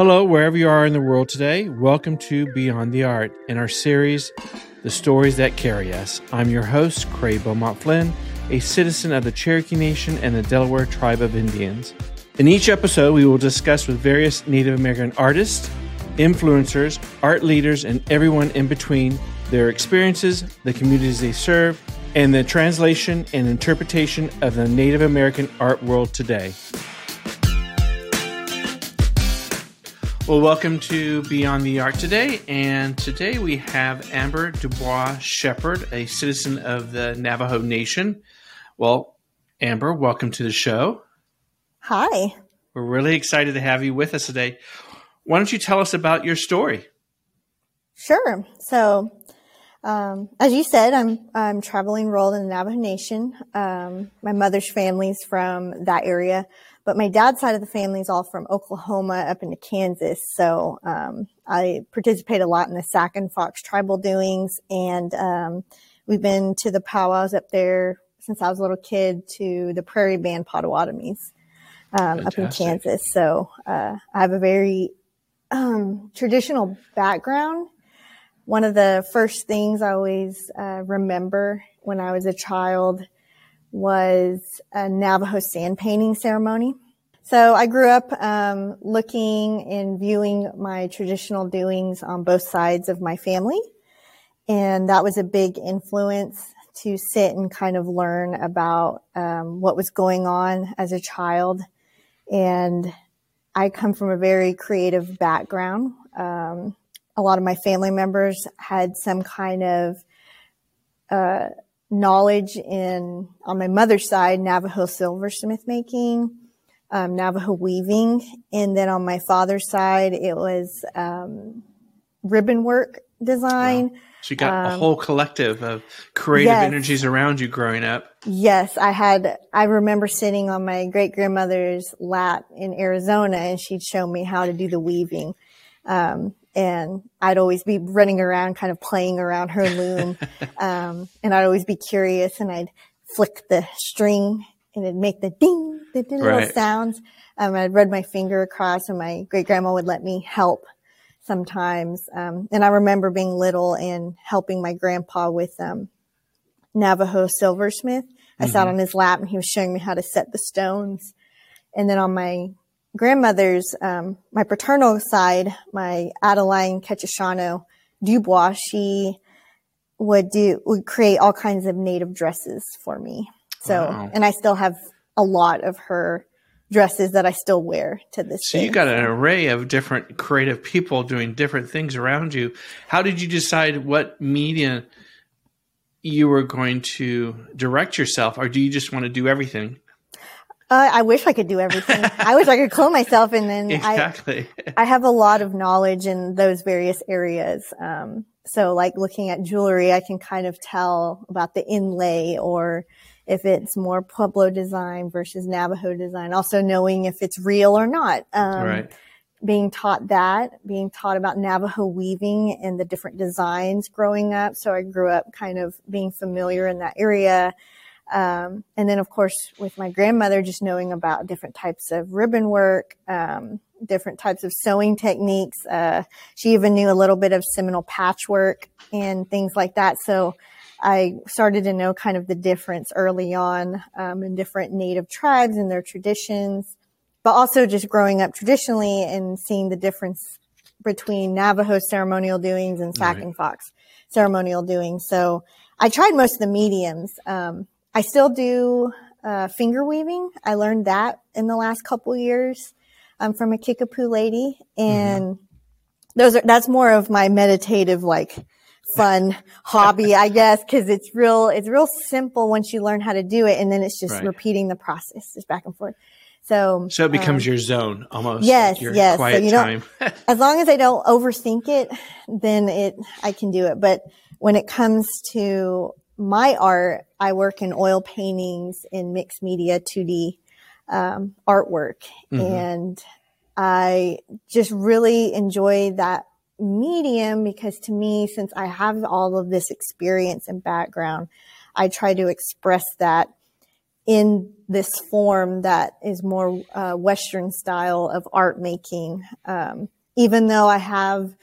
Hello, wherever you are in the world today, welcome to Beyond the Art in our series, The Stories That Carry Us. I'm your host, Cray Bauxmont-Flynn, a citizen of the Cherokee Nation and the Delaware Tribe of Indians. In each episode, we will discuss with various Native American artists, influencers, art leaders, and everyone in between their experiences, the communities they serve, and the translation and interpretation of the Native American art world today. Well, welcome to Beyond the Art today, and today we have Amber Dubois Shepherd, a citizen of the Navajo Nation. Well, Amber, welcome to the show. Hi. We're really excited to have you with us today. Why don't you tell us about your story? Sure. So, um, as you said, I'm I'm traveling role in the Navajo Nation. Um, my mother's family's from that area, but my dad's side of the family is all from Oklahoma up into Kansas. So um, I participate a lot in the Sac and Fox tribal doings, and um, we've been to the powwows up there since I was a little kid to the Prairie Band Potawatomis um, up in Kansas. So uh, I have a very um, traditional background. One of the first things I always uh, remember when I was a child was a Navajo sand painting ceremony. So I grew up um, looking and viewing my traditional doings on both sides of my family. And that was a big influence to sit and kind of learn about um, what was going on as a child and I come from a very creative background. Um, a lot of my family members had some kind of uh, knowledge in, on my mother's side, Navajo silversmith making, um, Navajo weaving. And then on my father's side, it was um, ribbon work design. Wow. So you got um, a whole collective of creative yes. energies around you growing up. Yes, I had, I remember sitting on my great grandmother's lap in Arizona and she'd show me how to do the weaving. Um, and I'd always be running around, kind of playing around her loom. um, and I'd always be curious and I'd flick the string and it'd make the ding, the, little right. sounds. Um, I'd run my finger across and my great grandma would let me help sometimes. Um, and I remember being little and helping my grandpa with um, Navajo silversmith. I mm-hmm. sat on his lap and he was showing me how to set the stones. And then on my grandmother's, um, my paternal side, my Adeline Ketchishano Dubois, she would do, would create all kinds of native dresses for me. So, wow. and I still have a lot of her dresses that I still wear to this so day. So you got an array of different creative people doing different things around you. How did you decide what media you were going to direct yourself, or do you just want to do everything? Uh, I wish I could do everything. I wish I could clone myself, and then exactly. I, I have a lot of knowledge in those various areas. Um, so, like looking at jewelry, I can kind of tell about the inlay or if it's more Pueblo design versus Navajo design, also knowing if it's real or not. Um, right. Being taught that, being taught about Navajo weaving and the different designs growing up. So I grew up kind of being familiar in that area. Um, and then, of course, with my grandmother, just knowing about different types of ribbon work, um, different types of sewing techniques. Uh, she even knew a little bit of Seminole patchwork and things like that. So I started to know kind of the difference early on um, in different native tribes and their traditions, but also just growing up traditionally and seeing the difference between Navajo ceremonial doings and Sac right. and Fox ceremonial doings. So I tried most of the mediums. Um, I still do uh, finger weaving. I learned that in the last couple years um, from a Kickapoo lady, and mm-hmm. those are that's more of my meditative like fun hobby, I guess, because it's real, it's real simple once you learn how to do it. And then it's just right. repeating the process, just back and forth. So, so it becomes um, your zone almost. Yes. Like yes. Quiet so you time. as long as I don't overthink it, then it, I can do it. But when it comes to my art, I work in oil paintings in mixed media 2D, um, artwork. Mm-hmm. And I just really enjoy that medium because to me, since I have all of this experience and background, I try to express that in this form that is more uh, Western style of art making. Um, even though I have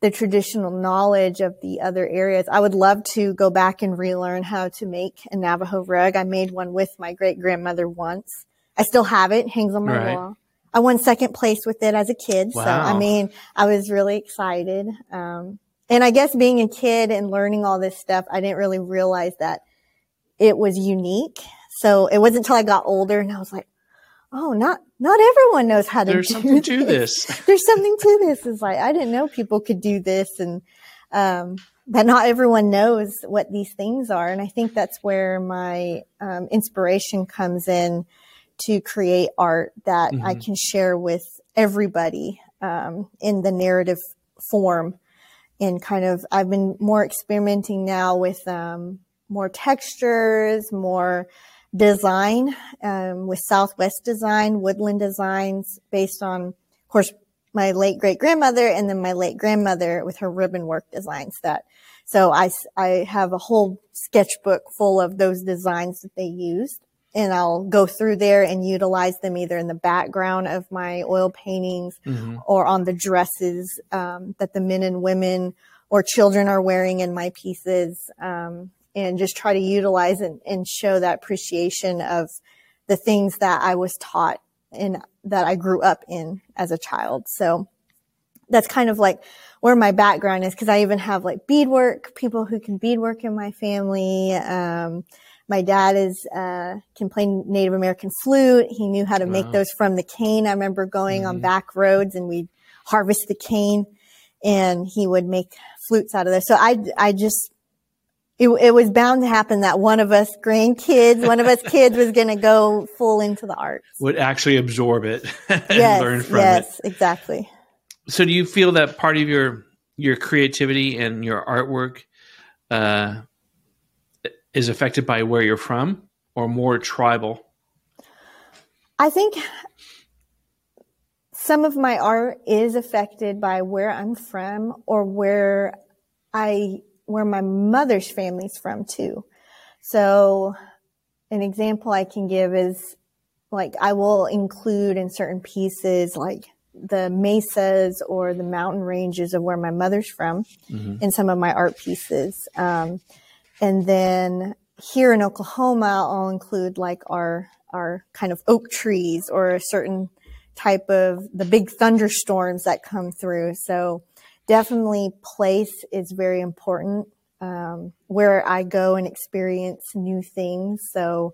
the traditional knowledge of the other areas, I would love to go back and relearn how to make a Navajo rug. I made one with my great grandmother once. I still have it, hangs on my right. wall. I won second place with it as a kid. Wow. So, I mean, I was really excited. Um, and I guess being a kid and learning all this stuff, I didn't really realize that it was unique. So it wasn't until I got older and I was like, oh, not, not everyone knows how to There's do something to this. There's something to this. It's like, I didn't know people could do this and, um, that not everyone knows what these things are. And I think that's where my, um, inspiration comes in to create art that mm-hmm. I can share with everybody, um, in the narrative form and kind of I've been more experimenting now with um, more textures, more design um, with Southwest design, woodland designs based on, of course, my late great grandmother and then my late grandmother with her ribbon work designs that. So I, I have a whole sketchbook full of those designs that they used and I'll go through there and utilize them either in the background of my oil paintings mm-hmm. or on the dresses um, that the men and women or children are wearing in my pieces, um, and just try to utilize and, and show that appreciation of the things that I was taught and that I grew up in as a child. So that's kind of like where my background is because I even have like beadwork, people who can beadwork in my family. Um, my dad is uh, can play Native American flute. He knew how to wow. make those from the cane. I remember going mm-hmm. on back roads and we'd harvest the cane, and he would make flutes out of this. So I I just it, it was bound to happen that one of us grandkids, one of us kids was going to go full into the arts. Would actually absorb it and yes, learn from yes, it. Yes, exactly. So do you feel that part of your your creativity and your artwork uh, is affected by where you're from or more tribal? I think some of my art is affected by where I'm from or where I, where my mother's family's from too. So an example I can give is like I will include in certain pieces like the mesas or the mountain ranges of where my mother's from mm-hmm. in some of my art pieces. Um, and then here in Oklahoma, I'll include like our, our kind of oak trees or a certain type of the big thunderstorms that come through. So definitely place is very important. Um, where I go and experience new things. So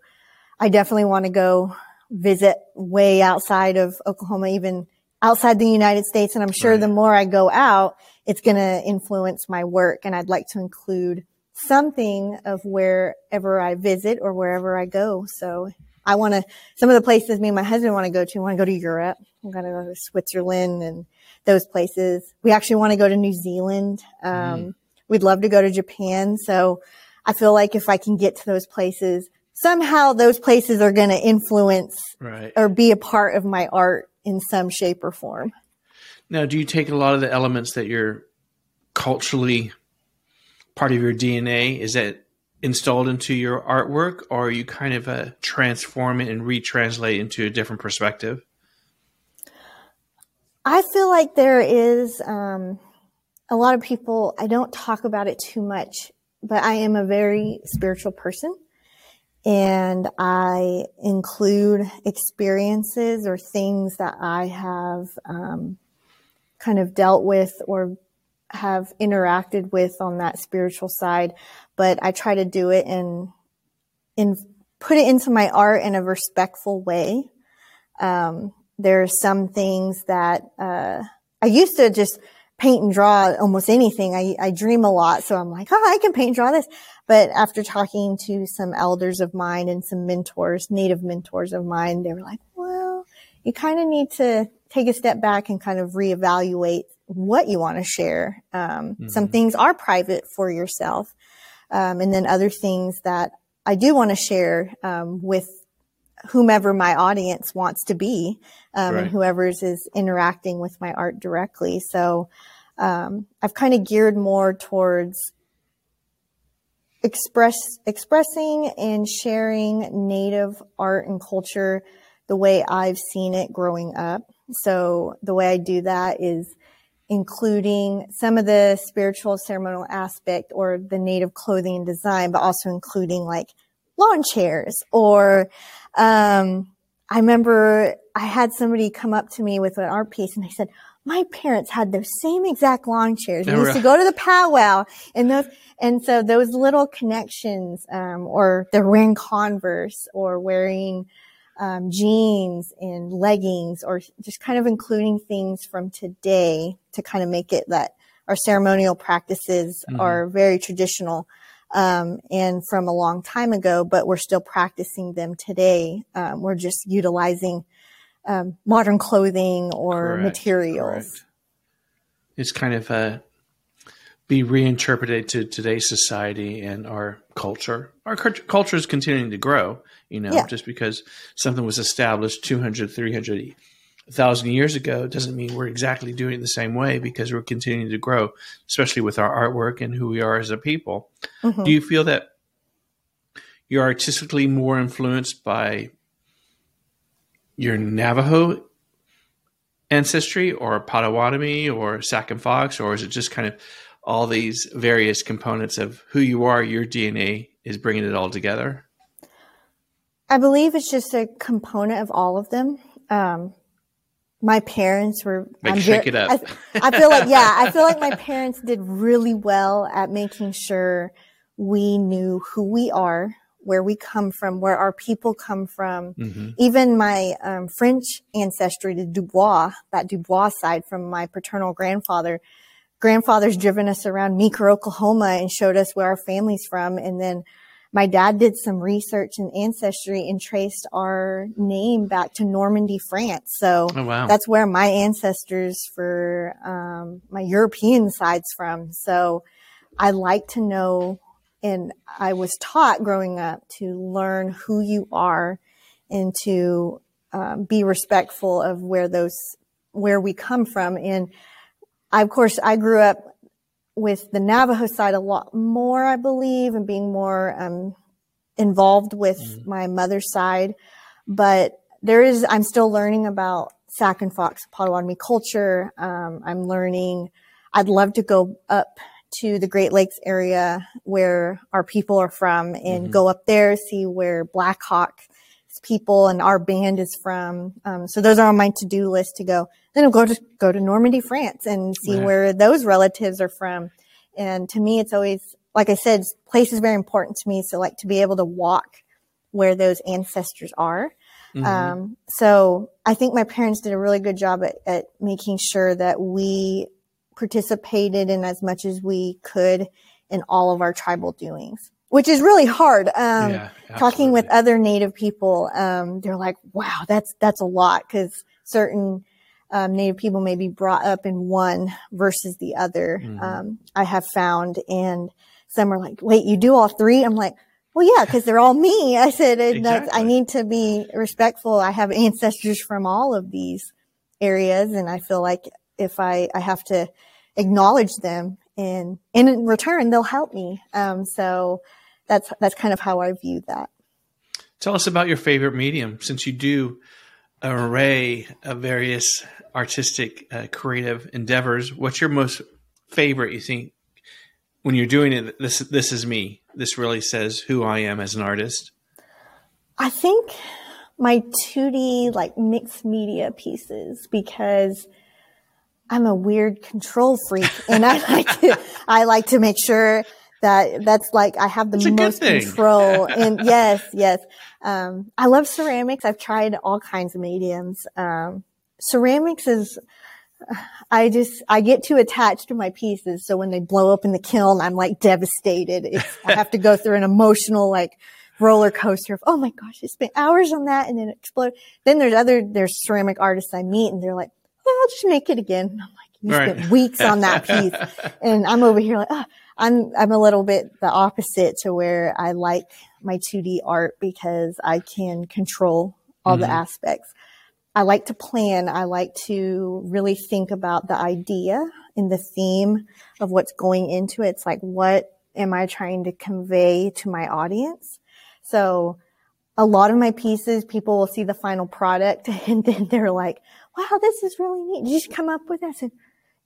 I definitely want to go visit way outside of Oklahoma, even outside the United States. And I'm sure right. the more I go out, it's going to influence my work. And I'd like to include something of wherever I visit or wherever I go. So I want to, some of the places me and my husband want to go to, want to go to Europe. I'm going to go to Switzerland and those places. We actually want to go to New Zealand. Um, mm. We'd love to go to Japan. So I feel like if I can get to those places, somehow those places are going to influence right. or be a part of my art in some shape or form. Now, do you take a lot of the elements that you're culturally part of your DNA? Is that installed into your artwork, or are you kind of uh, transform it and retranslate into a different perspective? I feel like there is um, a lot of people. I don't talk about it too much, but I am a very spiritual person. And I include experiences or things that I have um, kind of dealt with or have interacted with on that spiritual side, but I try to do it in, in, put it into my art in a respectful way. Um, there are some things that, uh, I used to just paint and draw almost anything. I, I dream a lot. So I'm like, oh, I can paint and draw this. But after talking to some elders of mine and some mentors, native mentors of mine, they were like, well, you kind of need to take a step back and kind of reevaluate what you want to share. Um, mm-hmm. Some things are private for yourself. Um, and then other things that I do want to share um, with whomever my audience wants to be um, right. and whoever's is interacting with my art directly. So um, I've kind of geared more towards express expressing and sharing native art and culture the way I've seen it growing up. So the way I do that is including some of the spiritual ceremonial aspect or the native clothing and design, but also including like lawn chairs or um, I remember I had somebody come up to me with an art piece and they said, my parents had those same exact lawn chairs. We used to go to the powwow and those, and so those little connections, um, or they're wearing Converse or wearing, um, jeans and leggings or just kind of including things from today to kind of make it that our ceremonial practices mm-hmm. are very traditional um, and from a long time ago, but we're still practicing them today. Um, we're just utilizing um, modern clothing or correct, materials. Correct. It's kind of uh, be reinterpreted to today's society and our culture. Our culture is continuing to grow, you know, yeah. just because something was established 200, 300 thousand years ago doesn't mean we're exactly doing it the same way because we're continuing to grow, especially with our artwork and who we are as a people. Mm-hmm. Do you feel that you're artistically more influenced by your Navajo ancestry or Potawatomi or Sac and Fox, or is it just kind of all these various components of who you are, your DNA is bringing it all together? I believe it's just a component of all of them. Um, my parents were like shake very, it up. I, I feel like yeah, I feel like my parents did really well at making sure we knew who we are, where we come from, where our people come from. Mm-hmm. Even my um, French ancestry, the Dubois, that Dubois side from my paternal grandfather. Grandfather's driven us around Meeker, Oklahoma and showed us where our family's from. And then my dad did some research in ancestry and traced our name back to Normandy, France. So oh, wow. that's where my ancestors for um, my European side's from. So I like to know and I was taught growing up to learn who you are and to um, be respectful of where those where we come from. And I, of course, I grew up with the Navajo side a lot more, I believe, and being more um, involved with mm. my mother's side. But there is, I'm still learning about Sac and Fox Potawatomi culture. Um, I'm learning. I'd love to go up to the Great Lakes area where our people are from and mm-hmm. go up there, see where Black Hawk people and our band is from. Um, so those are on my to-do list to go. Then I'll go to, go to Normandy, France and see where those relatives are from. And to me, it's always, like I said, place is very important to me. So like to be able to walk where those ancestors are. Mm-hmm. Um, so I think my parents did a really good job at, at making sure that we participated in as much as we could in all of our tribal doings, which is really hard. Um, yeah, talking with other native people, um, they're like, wow, that's, that's a lot because certain, um, native people may be brought up in one versus the other. Mm-hmm. Um, I have found and some are like, wait, you do all three? I'm like, well, yeah, because they're all me. I said, exactly. I need to be respectful. I have ancestors from all of these areas. And I feel like if I, I have to acknowledge them and, and in return, they'll help me. Um, so that's, that's kind of how I view that. Tell us about your favorite medium since you do an array of various artistic, uh, creative endeavors. What's your most favorite, you think, when you're doing it? This, this is me. This really says who I am as an artist. I think my 2D like mixed media pieces because I'm a weird control freak and I like to, I like to make sure that that's like I have the most control. and yes, yes. Um, I love ceramics. I've tried all kinds of mediums. Um, ceramics is, I just, I get too attached to my pieces. So when they blow up in the kiln, I'm like devastated. It's, I have to go through an emotional, like, roller coaster of, oh my gosh, I spent hours on that and then explode. Then there's other, there's ceramic artists I meet and they're like, I'll just make it again. I'm like, you right. spent weeks on that piece. and I'm over here like, oh, I'm, I'm a little bit the opposite to where I like my 2D art because I can control all mm-hmm. the aspects. I like to plan. I like to really think about the idea and the theme of what's going into it. It's like, what am I trying to convey to my audience? So a lot of my pieces, people will see the final product and then they're like, wow, this is really neat. Did you just come up with that? I said,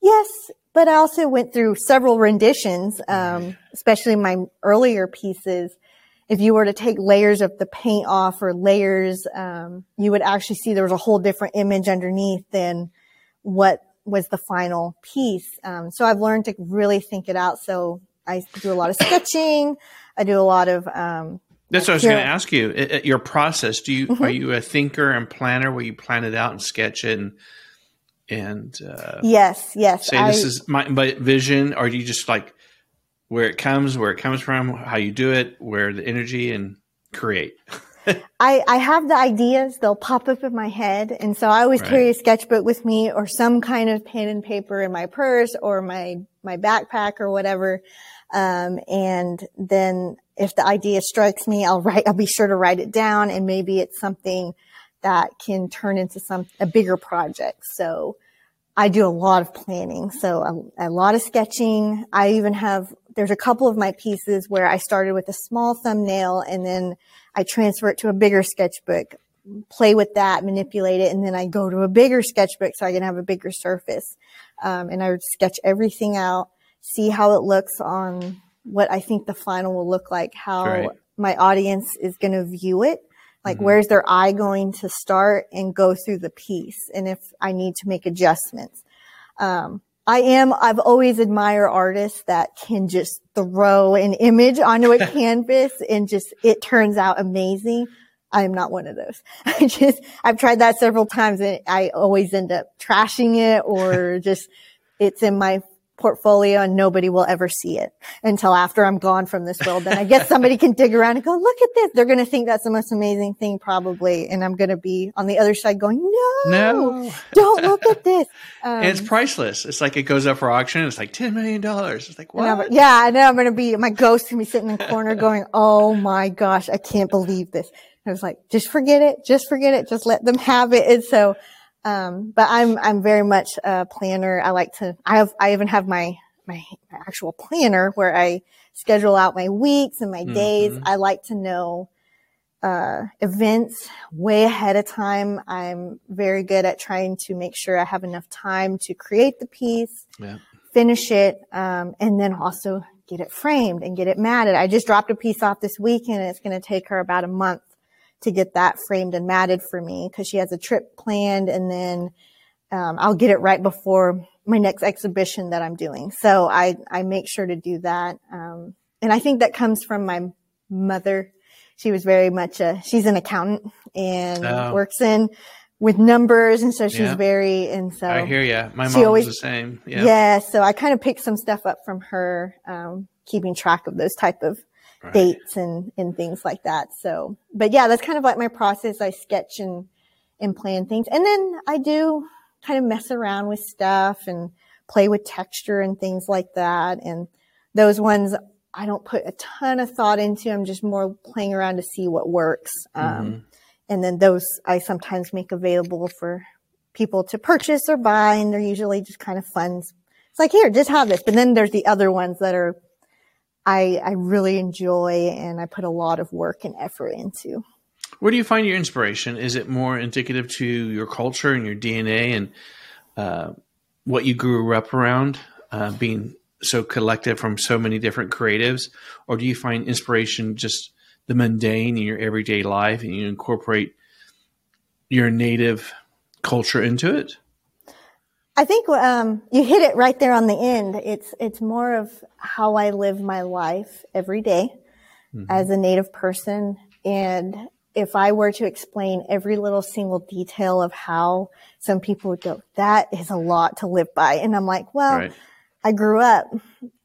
yes, but I also went through several renditions, um, especially my earlier pieces. If you were to take layers of the paint off or layers, um, you would actually see there was a whole different image underneath than what was the final piece. Um, so I've learned to really think it out. So I do a lot of sketching. I do a lot of, um, that's what I was going to ask you. Your process. Do you mm-hmm. are you a thinker and planner where you plan it out and sketch it and and uh, yes, yes. Say I, this is my, my vision, or do you just like where it comes, where it comes from, how you do it, where the energy and create. I, I have the ideas, they'll pop up in my head. And so I always right. carry a sketchbook with me or some kind of pen and paper in my purse or my, my backpack or whatever. Um, and then if the idea strikes me, I'll write, I'll be sure to write it down and maybe it's something that can turn into some, a bigger project. So I do a lot of planning. So a, a lot of sketching. I even have there's a couple of my pieces where I started with a small thumbnail and then I transfer it to a bigger sketchbook, play with that, manipulate it, and then I go to a bigger sketchbook so I can have a bigger surface. Um, and I would sketch everything out, see how it looks on what I think the final will look like, how right. my audience is going to view it. Like, mm-hmm. where's their eye going to start and go through the piece? And if I need to make adjustments. Um, I am, I've always admired artists that can just throw an image onto a canvas and just, it turns out amazing. I am not one of those. I just, I've tried that several times and I always end up trashing it or just, it's in my portfolio and nobody will ever see it until after I'm gone from this world. Then I guess somebody can dig around and go, look at this. They're going to think that's the most amazing thing probably. And I'm going to be on the other side going, no, no, don't look at this. Um, it's priceless. It's like it goes up for auction. It's like $10 million. It's like, what? And yeah. And then I'm going to be, my ghost can be sitting in the corner going, oh my gosh, I can't believe this. I was like, just forget it. Just forget it. Just let them have it. And so, um, but I'm, I'm very much a planner. I like to, I have, I even have my, my, my actual planner where I schedule out my weeks and my mm-hmm. days. I like to know, uh, events way ahead of time. I'm very good at trying to make sure I have enough time to create the piece, yeah. finish it, um, and then also get it framed and get it matted. I just dropped a piece off this weekend and it's going to take her about a month to get that framed and matted for me because she has a trip planned and then um, I'll get it right before my next exhibition that I'm doing. So I, I make sure to do that. Um, and I think that comes from my mother. She was very much a, she's an accountant and oh. works in with numbers. And so she's yeah. very, and so I hear you. My mom always, was the same. Yeah. yeah. So I kind of picked some stuff up from her, um, keeping track of those type of right. dates and, and things like that. So, but yeah, that's kind of like my process. I sketch and, and plan things. And then I do kind of mess around with stuff and play with texture and things like that. And those ones I don't put a ton of thought into. I'm just more playing around to see what works. Um, mm-hmm. and then those I sometimes make available for people to purchase or buy. And they're usually just kind of fun. It's like, here, just have this. But then there's the other ones that are I, I really enjoy and I put a lot of work and effort into. Where do you find your inspiration? Is it more indicative to your culture and your DNA and uh, what you grew up around, uh, being so collective from so many different creatives? Or do you find inspiration just the mundane in your everyday life and you incorporate your native culture into it? I think um, you hit it right there on the end. It's it's more of how I live my life every day mm-hmm. as a Native person, and if I were to explain every little single detail of how some people would go, that is a lot to live by, and I'm like, well. Right. I grew up.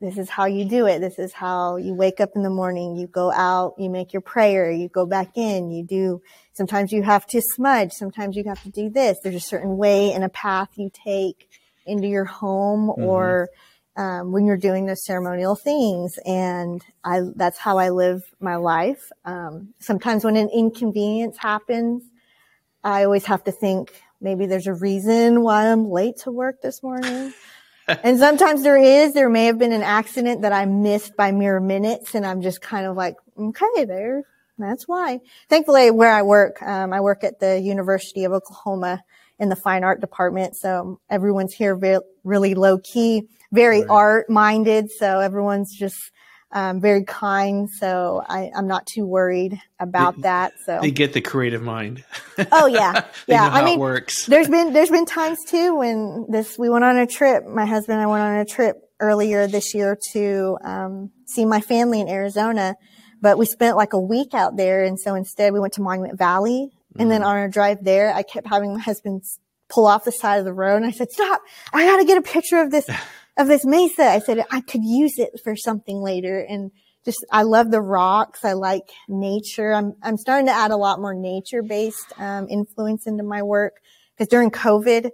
This is how you do it. This is how you wake up in the morning. You go out, you make your prayer, you go back in, you do, sometimes you have to smudge. Sometimes you have to do this. There's a certain way and a path you take into your home mm-hmm. or, um, when you're doing those ceremonial things. And I, that's how I live my life. Um, sometimes when an inconvenience happens, I always have to think maybe there's a reason why I'm late to work this morning and sometimes there is, there may have been an accident that I missed by mere minutes and I'm just kind of like, okay, there, that's why. Thankfully, where I work, um, I work at the University of Oklahoma in the fine art department. So everyone's here very, really low key, very right. art minded. So everyone's just, um, very kind. So I, am not too worried about they, that. So they get the creative mind. Oh yeah. yeah. I mean, works. there's been, there's been times too when this, we went on a trip. My husband and I went on a trip earlier this year to, um, see my family in Arizona, but we spent like a week out there. And so instead we went to Monument Valley. Mm. And then mm. on our drive there, I kept having my husband pull off the side of the road. And I said, stop, I got to get a picture of this of this mesa. I said, I could use it for something later. And just, I love the rocks. I like nature. I'm, I'm starting to add a lot more nature based, um, influence into my work. Cause during COVID,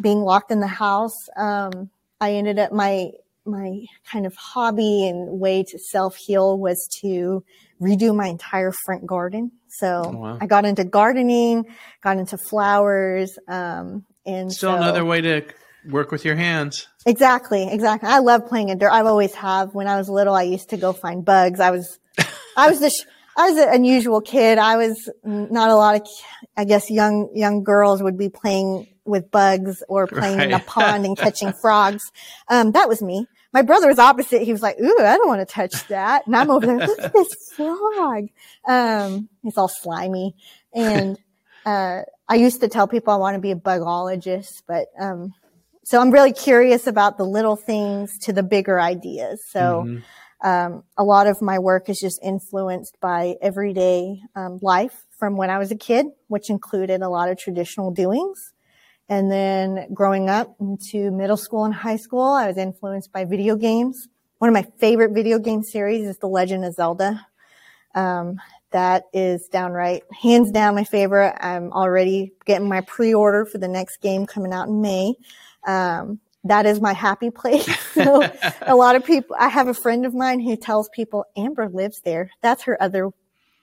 being locked in the house, um, I ended up my, my kind of hobby and way to self heal was to redo my entire front garden. So oh, wow. I got into gardening, got into flowers, um, and still so, another way to work with your hands. Exactly, exactly. I love playing in dirt. I've always have. When I was little, I used to go find bugs. I was, I was this, I was an unusual kid. I was not a lot of, I guess, young young girls would be playing with bugs or playing right. in a pond and catching frogs. Um, that was me. My brother was opposite. He was like, "Ooh, I don't want to touch that," and I'm over there. Look at this frog. Um, it's all slimy, and uh, I used to tell people I want to be a bugologist, but um, so I'm really curious about the little things to the bigger ideas. So, mm-hmm. Um, a lot of my work is just influenced by everyday um, life from when I was a kid, which included a lot of traditional doings. And then growing up into middle school and high school, I was influenced by video games. One of my favorite video game series is The Legend of Zelda. Um, that is downright, hands down my favorite. I'm already getting my pre-order for the next game coming out in May. Um, that is my happy place. so a lot of people, I have a friend of mine who tells people Amber lives there. That's her other,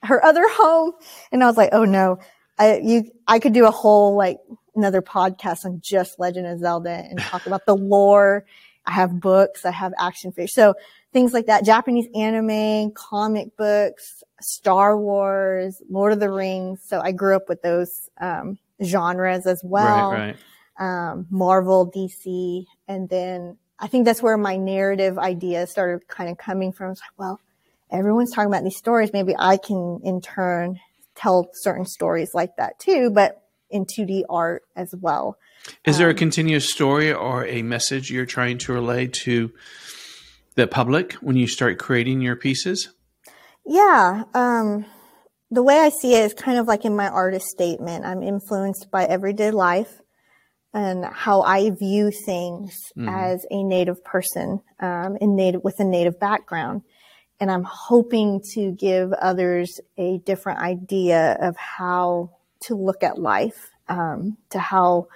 her other home. And I was like, oh no, I, you, I could do a whole like another podcast on just Legend of Zelda and talk about the lore. I have books, I have action figures. So things like that, Japanese anime, comic books, Star Wars, Lord of the Rings. So I grew up with those, um, genres as well. Right, right um, Marvel, DC, and then I think that's where my narrative idea started kind of coming from. Like, well, everyone's talking about these stories. Maybe I can in turn tell certain stories like that too, but in 2D art as well. Is um, there a um, continuous story or a message you're trying to relay to the public when you start creating your pieces? Yeah. Um, the way I see it is kind of like in my artist statement. I'm influenced by everyday life and how I view things mm. as a native person, um, in native, with a native background. And I'm hoping to give others a different idea of how to look at life, um, to how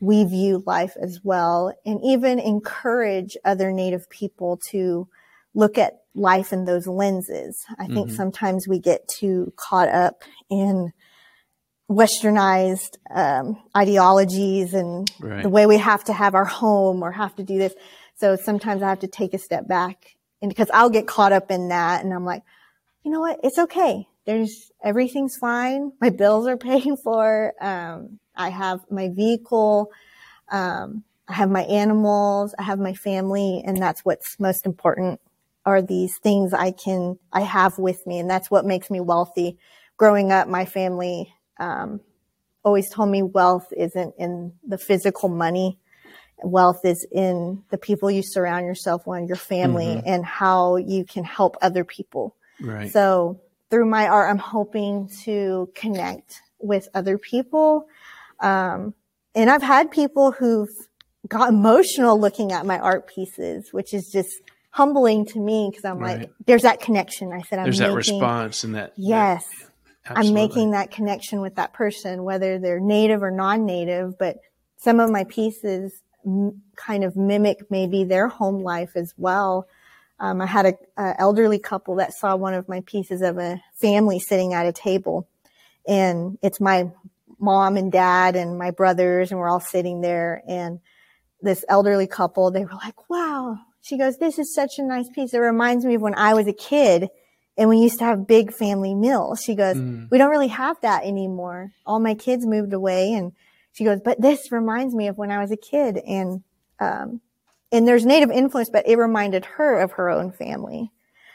we view life as well, and even encourage other native people to look at life in those lenses. I think mm-hmm. sometimes we get too caught up in westernized um, ideologies and right. the way we have to have our home or have to do this. So sometimes I have to take a step back and because I'll get caught up in that and I'm like, you know what? It's okay. There's everything's fine. My bills are paid for. Um, I have my vehicle. Um, I have my animals. I have my family and that's what's most important are these things I can, I have with me. And that's what makes me wealthy. Growing up, my family um, always told me wealth isn't in the physical money. Wealth is in the people you surround yourself with, your family, mm-hmm. and how you can help other people. Right. So through my art, I'm hoping to connect with other people. Um, and I've had people who've got emotional looking at my art pieces, which is just humbling to me because I'm right. like, there's that connection. I said, I'm there's making, that response and that. Yes. That, Absolutely. I'm making that connection with that person, whether they're native or non-native, but some of my pieces m- kind of mimic maybe their home life as well. Um, I had a, a, elderly couple that saw one of my pieces of a family sitting at a table and it's my mom and dad and my brothers and we're all sitting there and this elderly couple. They were like, wow. She goes, this is such a nice piece. It reminds me of when I was a kid and we used to have big family meals. She goes, mm. we don't really have that anymore. All my kids moved away and she goes, but this reminds me of when I was a kid. And, um, and there's native influence, but it reminded her of her own family.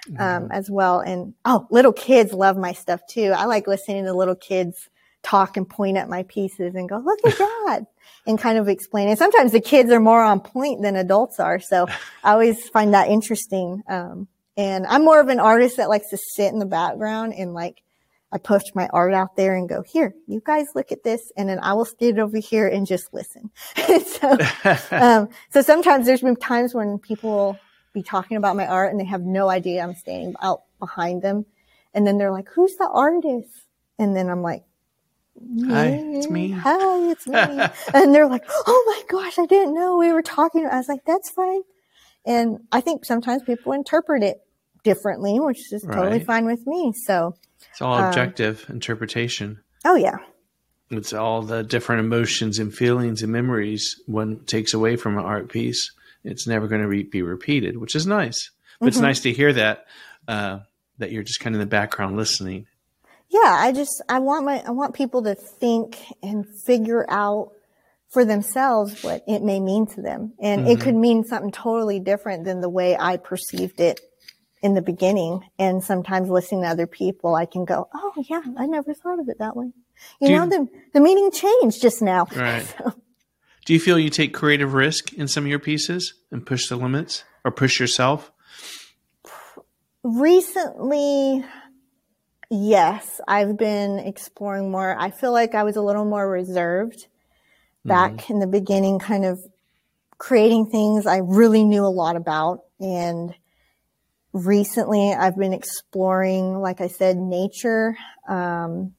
Um, mm-hmm. as well. And oh, little kids love my stuff too. I like listening to little kids talk and point at my pieces and go, look at that and kind of explain. And sometimes the kids are more on point than adults are. So I always find that interesting. Um, and I'm more of an artist that likes to sit in the background and like, I push my art out there and go, here, you guys look at this. And then I will sit over here and just listen. so, um, so sometimes there's been times when people will be talking about my art and they have no idea I'm standing out behind them. And then they're like, who's the artist? And then I'm like, Hi, it's me. Hi, it's me. and they're like, oh my gosh, I didn't know we were talking. I was like, that's fine. And I think sometimes people interpret it differently, which is right. totally fine with me. So it's all objective um, interpretation. Oh yeah. It's all the different emotions and feelings and memories one takes away from an art piece. It's never going to re- be repeated, which is nice. But mm-hmm. it's nice to hear that uh, that you're just kind of in the background listening yeah, I just, I want my, I want people to think and figure out for themselves what it may mean to them. And mm-hmm. it could mean something totally different than the way I perceived it in the beginning. And sometimes listening to other people, I can go, Oh yeah, I never thought of it that way. You Do know, you, the, the meaning changed just now. Right. So. Do you feel you take creative risk in some of your pieces and push the limits or push yourself? Recently, Yes, I've been exploring more. I feel like I was a little more reserved back mm-hmm. in the beginning, kind of creating things I really knew a lot about. And recently I've been exploring, like I said, nature. Um,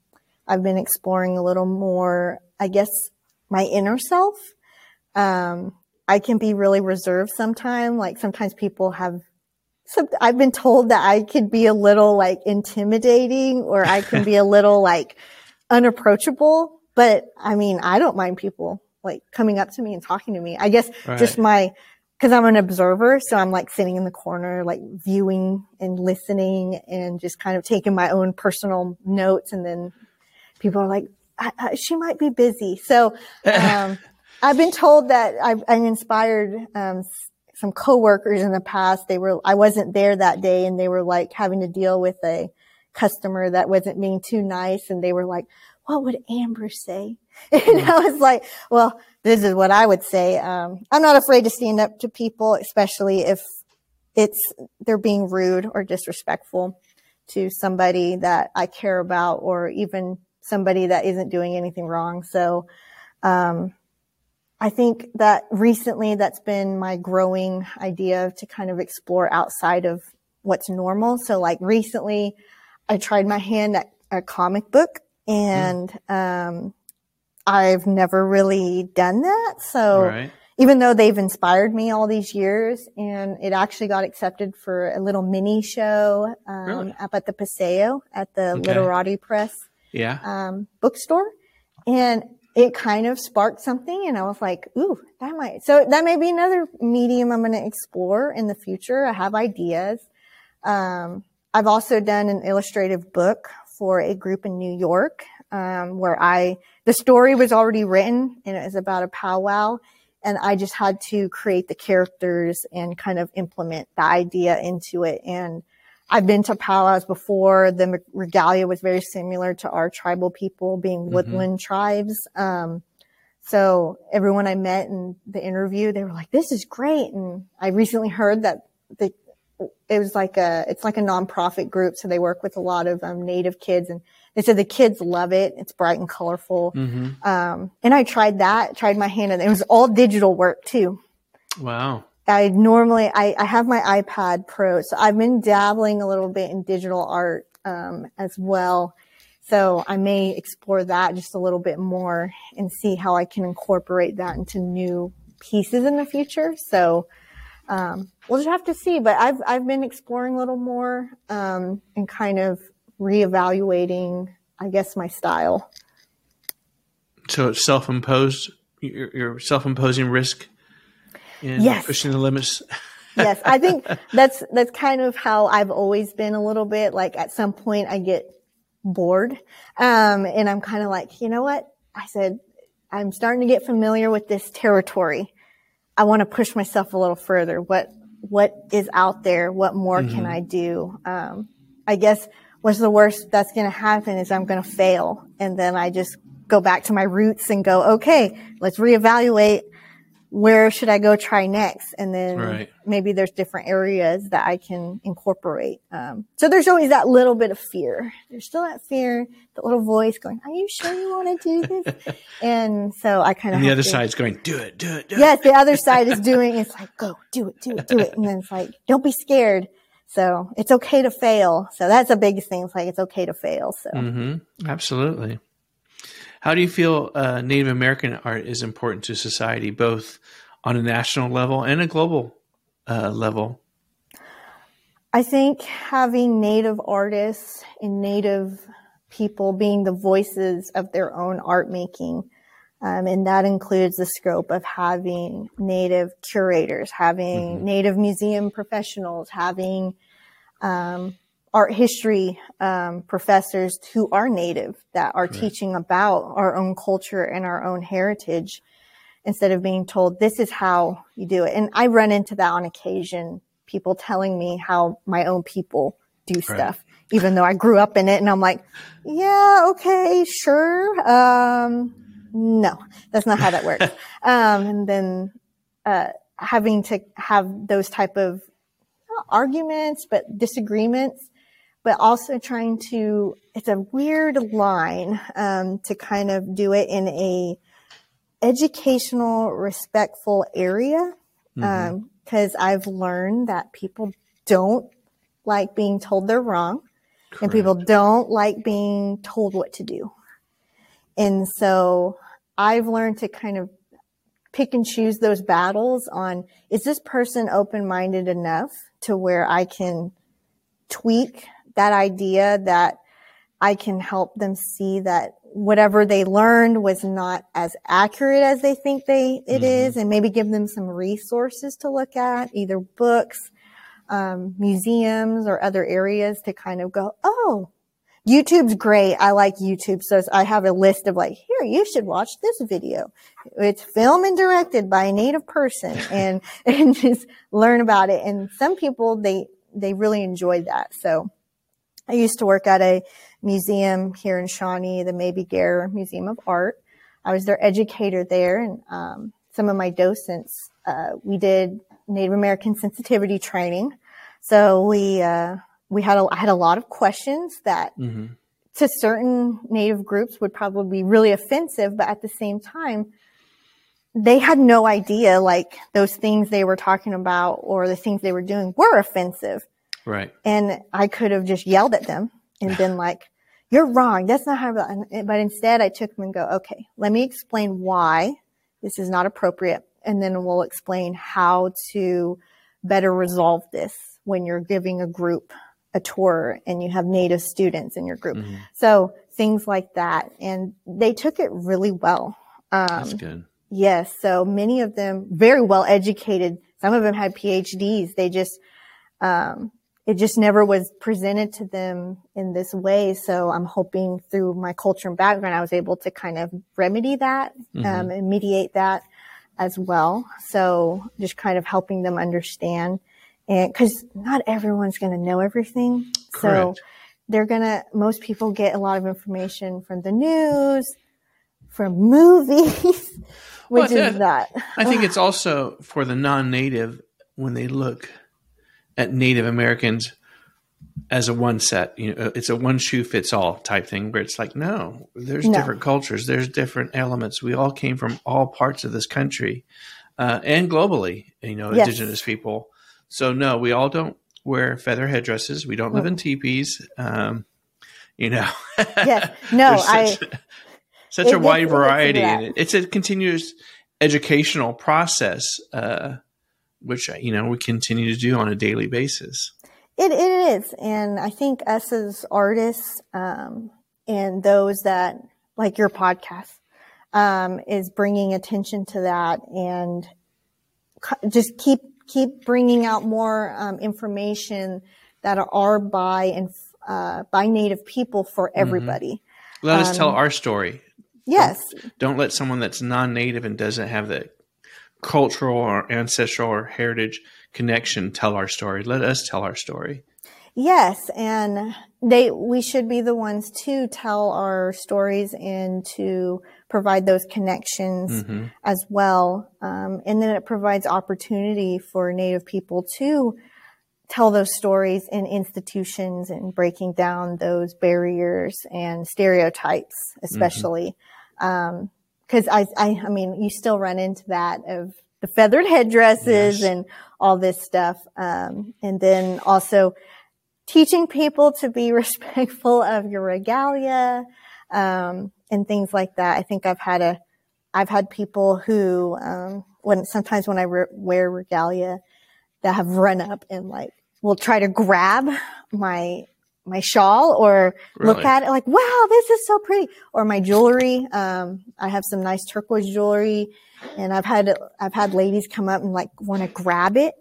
I've been exploring a little more, I guess, my inner self. Um, I can be really reserved sometimes. Like sometimes people have so I've been told that I could be a little like intimidating or I can be a little like unapproachable. But I mean, I don't mind people like coming up to me and talking to me. I guess right. just my, cause I'm an observer. So I'm like sitting in the corner, like viewing and listening and just kind of taking my own personal notes. And then people are like, I, I, she might be busy. So, um, I've been told that I've, I've inspired, um, some coworkers in the past, they were, I wasn't there that day and they were like having to deal with a customer that wasn't being too nice. And they were like, what would Amber say? And I was like, well, this is what I would say. Um, I'm not afraid to stand up to people, especially if it's, they're being rude or disrespectful to somebody that I care about or even somebody that isn't doing anything wrong. So, um, I think that recently that's been my growing idea to kind of explore outside of what's normal. So like recently I tried my hand at a comic book and, mm. um, I've never really done that. So right. even though they've inspired me all these years and it actually got accepted for a little mini show, um, really? up at the Paseo at the okay. Literati Press, yeah. um, bookstore. And it kind of sparked something and I was like, ooh, that might, so that may be another medium I'm going to explore in the future. I have ideas. Um, I've also done an illustrative book for a group in New York, um, where I, the story was already written and it was about a powwow and I just had to create the characters and kind of implement the idea into it. And I've been to powwows before. The regalia was very similar to our tribal people being mm-hmm. woodland mm-hmm. tribes. Um, so everyone I met in the interview, they were like, this is great. And I recently heard that the, it was like a, it's like a nonprofit group. So they work with a lot of um, native kids and they said the kids love it. It's bright and colorful. Mm-hmm. Um, and I tried that, tried my hand and it was all digital work too. Wow. I normally I, I have my iPad Pro, so I've been dabbling a little bit in digital art um, as well. So I may explore that just a little bit more and see how I can incorporate that into new pieces in the future. So um, we'll just have to see. But I've I've been exploring a little more um, and kind of reevaluating, I guess, my style. So it's self-imposed, you're self-imposing risk in Yes. pushing the limits. yes, I think that's that's kind of how I've always been a little bit. Like at some point, I get bored, um, and I'm kind of like, you know what? I said, I'm starting to get familiar with this territory. I want to push myself a little further. What what is out there? What more can I do? Um, I guess what's the worst that's going to happen is I'm going to fail, and then I just go back to my roots and go, okay, let's reevaluate where should I go try next? And then Right. maybe there's different areas that I can incorporate. Um, so there's always that little bit of fear. There's still that fear, the little voice going, are you sure you want to do this? and so I kind of, the other side's going, do it, do it, do yes, the other side is doing, it's like, go do it, do it, do it. And then it's like, don't be scared. So it's okay to fail. So that's the biggest thing. It's like, it's okay to fail. So. Mm-hmm. Absolutely. How do you feel uh, Native American art is important to society, both on a national level and a global uh, level? I think having native artists and native people being the voices of their own art making, um, and that includes the scope of having native curators, having native museum professionals, having um, art history um, professors who are native that are teaching about our own culture and our own heritage instead of being told this is how you do it. And I run into that on occasion, people telling me how my own people do stuff, even though I grew up in it. And I'm like, yeah, okay, sure. Um, no, that's not how that works. um, and then, uh, having to have those type of arguments, but disagreements, but also trying to, it's a weird line, um, to kind of do it in a, educational, respectful area. Um, cause I've learned that people don't like being told they're wrong and people don't like being told what to do. And so I've learned to kind of pick and choose those battles on, is this person open-minded enough to where I can tweak that idea that I can help them see that whatever they learned was not as accurate as they think they it is, and maybe give them some resources to look at, either books, um, museums, or other areas to kind of go, oh, YouTube's great. I like YouTube. So I have a list of like, here, you should watch this video. It's filmed and directed by a native person and, and just learn about it. And some people, they, they really enjoy that. So I used to work at a museum here in Shawnee, the Mabee-Gerrer Museum of Art. I was their educator there and, um, some of my docents, uh, we did Native American sensitivity training. So we, uh, we had a, I had a lot of questions that Mm-hmm. to certain native groups would probably be really offensive, but at the same time, they had no idea like those things they were talking about or the things they were doing were offensive. Right. And I could have just yelled at them and been like, you're wrong. That's not how, but instead I took them and go, okay, let me explain why this is not appropriate. And then we'll explain how to better resolve this when you're giving a group a tour and you have native students in your group. Mm-hmm. So things like that. And they took it really well. That's Um, good. Yes. So many of them very well educated. Some of them had PhDs. They just, um, it just never was presented to them in this way. So I'm hoping through my culture and background, I was able to kind of remedy that, um, and mediate that as well. So just kind of helping them understand and cause not everyone's going to know everything. So they're going to, most people get a lot of information from the news, from movies, which I is that. I think it's also for the non-native when they look at Native Americans as a one set. You know, it's a one shoe fits all type thing where it's like, no, there's No. different cultures, there's different elements. We all came from all parts of this country uh, and globally. You know, Yes. indigenous people. So no, we all don't wear feather headdresses. We don't live in teepees. Um, you know, Yes. No, There's I, such, such it a wide it variety, and it, it's a continuous educational process, uh, which you know we continue to do on a daily basis. It, it is. And I think us as artists, um, and those that like your podcast, um, is bringing attention to that and just keep keep bringing out more um, information that are by and uh, by Native people for mm-hmm. everybody. Mm-hmm. Let us tell um, our story. Yes. Don't, don't, let someone that's non-native and doesn't have the cultural or ancestral or heritage connection tell our story. Let us tell our story. Yes, and they we should be the ones to tell our stories and to provide those connections mm-hmm. as well. Um, and then it provides opportunity for Native people to tell those stories in institutions and breaking down those barriers and stereotypes, especially. Mm-hmm. Um, cause I, I, I mean, you still run into that of the feathered headdresses yes. and all this stuff. Um, and then also teaching people to be respectful of your regalia, um, and things like that. I think I've had a, I've had people who, um, when sometimes when I re- wear regalia, that have run up and like will try to grab my my shawl or really? look at it like, wow, this is so pretty. Or my jewelry. Um, I have some nice turquoise jewelry and I've had, I've had ladies come up and like want to grab it.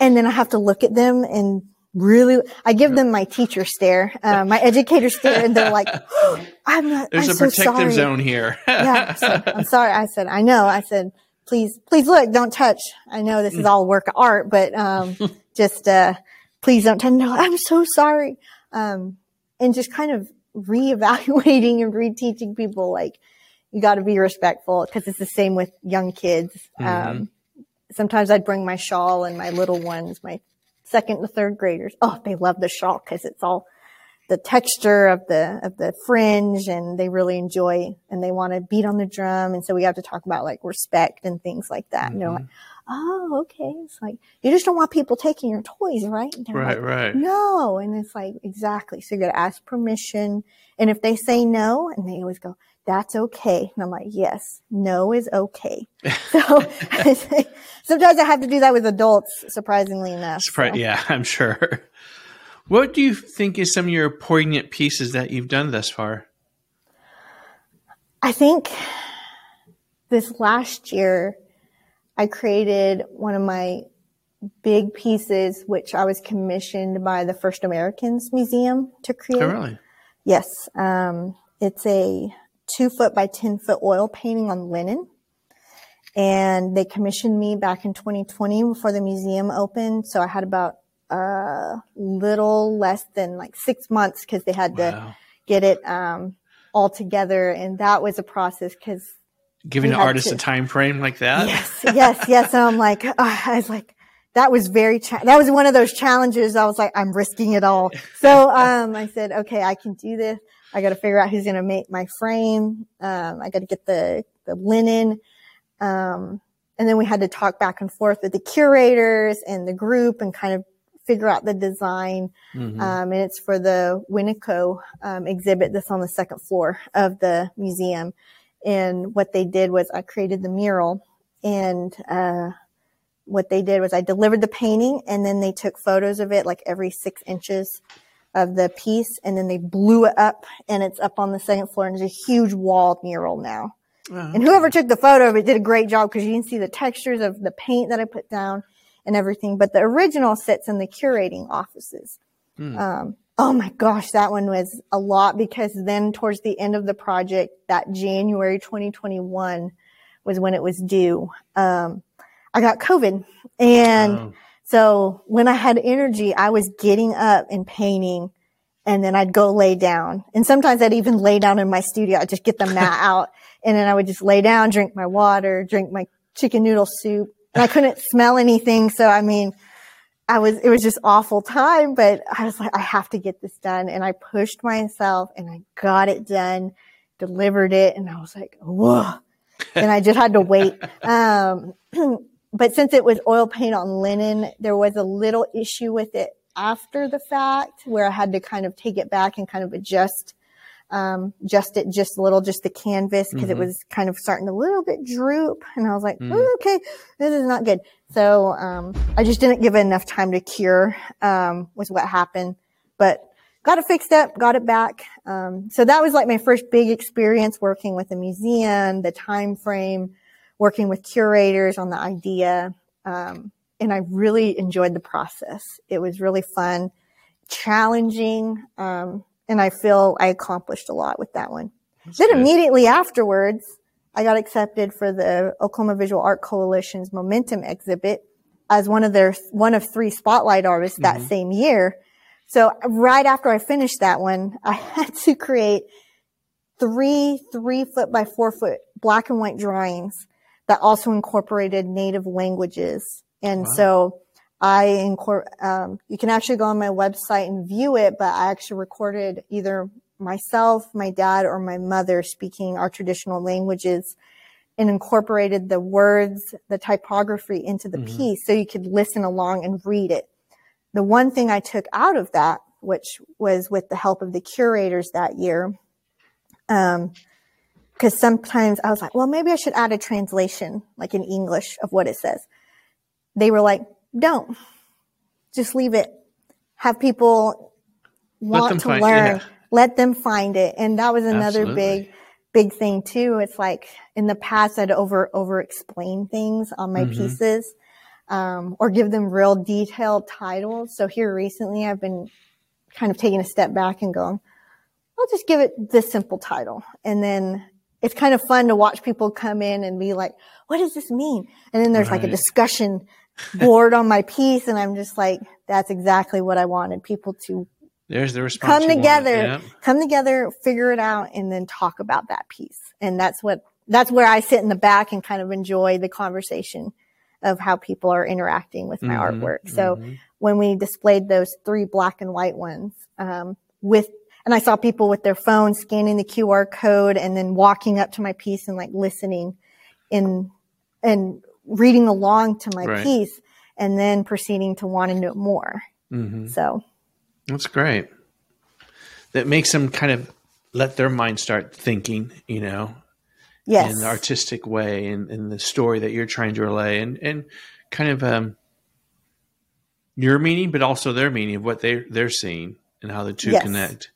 And then I have to look at them and really, I give them my teacher stare, uh, my educator stare, and they're like, oh, "I'm not." There's I'm a so protective sorry. zone here. yeah, so, I'm sorry. I said, I know. I said, please, please look, don't touch. I know this is all work of art, but um, just uh, please don't touch. No, I'm so sorry. Um, and just kind of reevaluating and reteaching people like you got to be respectful because it's the same with young kids. Mm-hmm. Um, sometimes I'd bring my shawl and my little ones, my second and third graders. Oh, they love the shawl because it's all the texture of the of the fringe and they really enjoy and they want to beat on the drum and so we have to talk about like respect and things like that mm-hmm. and they're like oh okay. It's like you just don't want people taking your toys right? Right like, right. No. And it's like exactly. So you got to ask permission. And if they say no and they always go that's okay. And i'm like yes no is okay. So sometimes i have to do that with adults surprisingly enough Surpri- so. yeah i'm sure. What do you think is some of your poignant pieces that you've done thus far? I think this last year, I created one of my big pieces, which I was commissioned by the First Americans Museum to create. Oh, really? Yes. Um, it's a two foot by 10 foot oil painting on linen. And they commissioned me back in 2020 before the museum opened. So I had about a little less than like six months because they had wow. to get it um, all together, and that was a process because giving an artist to, a time frame like that. Yes, yes, yes. And I'm like, uh, I was like, that was very cha- that was one of those challenges. I was like, I'm risking it all. So um, I said, okay, I can do this. I got to figure out who's going to make my frame. Um, I got to get the the linen. Um, and then we had to talk back and forth with the curators and the group and kind of figure out the design. Mm-hmm. Um, and it's for the Winiko um, exhibit that's on the second floor of the museum. And what they did was I created the mural and, uh, what they did was I delivered the painting and then they took photos of it like every six inches of the piece and then they blew it up and it's up on the second floor and it's a huge wall mural now. Oh. And whoever took the photo of it did a great job because you can see the textures of the paint that I put down and everything. But the original sits in the curating offices. Mm. Um, oh my gosh, that one was a lot because then towards the end of the project, that January 2021 was when it was due. Um, I got COVID and oh. so when I had energy, I was getting up and painting and then I'd go lay down. And sometimes I'd even lay down in my studio. I'd just get the mat out and then I would just lay down, drink my water, drink my chicken noodle soup and I couldn't smell anything. So, I mean, I was, it was just awful time, but I was like, I have to get this done. And I pushed myself and I got it done, delivered it. And I was like, whoa. and I just had to wait. Um, but since it was oil paint on linen, there was a little issue with it after the fact where I had to kind of take it back and kind of adjust um, just it just a little, just the canvas because mm-hmm. it was kind of starting a little bit droop. And I was like, mm. oh, okay, this is not good. So, um, I just didn't give it enough time to cure, um, was what happened, but got it fixed up, got it back. Um, so that was like my first big experience working with a museum, the time frame, working with curators on the idea. Um, and I really enjoyed the process. It was really fun, challenging, um, and I feel I accomplished a lot with that one. That's then good. immediately afterwards, I got accepted for the Oklahoma Visual Art Coalition's Momentum exhibit as one of their one of three spotlight artists mm-hmm. that same year. So right after I finished that one, I had to create three three foot by four foot black and white drawings that also incorporated native languages. And wow. so I incorporate, um, you can actually go on my website and view it, but I actually recorded either myself, my dad, or my mother speaking our traditional languages and incorporated the words, the typography into the mm-hmm. piece so you could listen along and read it. The one thing I took out of that, which was with the help of the curators that year, um, because sometimes I was like, well, maybe I should add a translation, like in English, of what it says. They were like, don't. Just leave it. Have people want to find, learn. Yeah. Let them find it. And that was another Absolutely. big, big thing too. It's like in the past, I'd over, over explain things on my mm-hmm. pieces, um, or give them real detailed titles. So here recently, I've been kind of taking a step back and going, I'll just give it this simple title. And then it's kind of fun to watch people come in and be like, what does this mean? And then there's right. like a discussion board on my piece. And I'm just like, that's exactly what I wanted people to there's the response. Come together, yeah. come together, figure it out, and then talk about that piece. And that's what, that's where I sit in the back and kind of enjoy the conversation of how people are interacting with my mm-hmm, artwork. So mm-hmm. when we displayed those three black and white ones, um, with and I saw people with their phones scanning the QR code and then walking up to my piece and like listening and, and reading along to my right. piece and then proceeding to want to know more. Mm-hmm. So that's great. That makes them kind of let their mind start thinking, you know, yes. in an artistic way and in, in, the story that you're trying to relay and, and kind of, um, your meaning, but also their meaning of what they they're seeing and how the two yes. connect.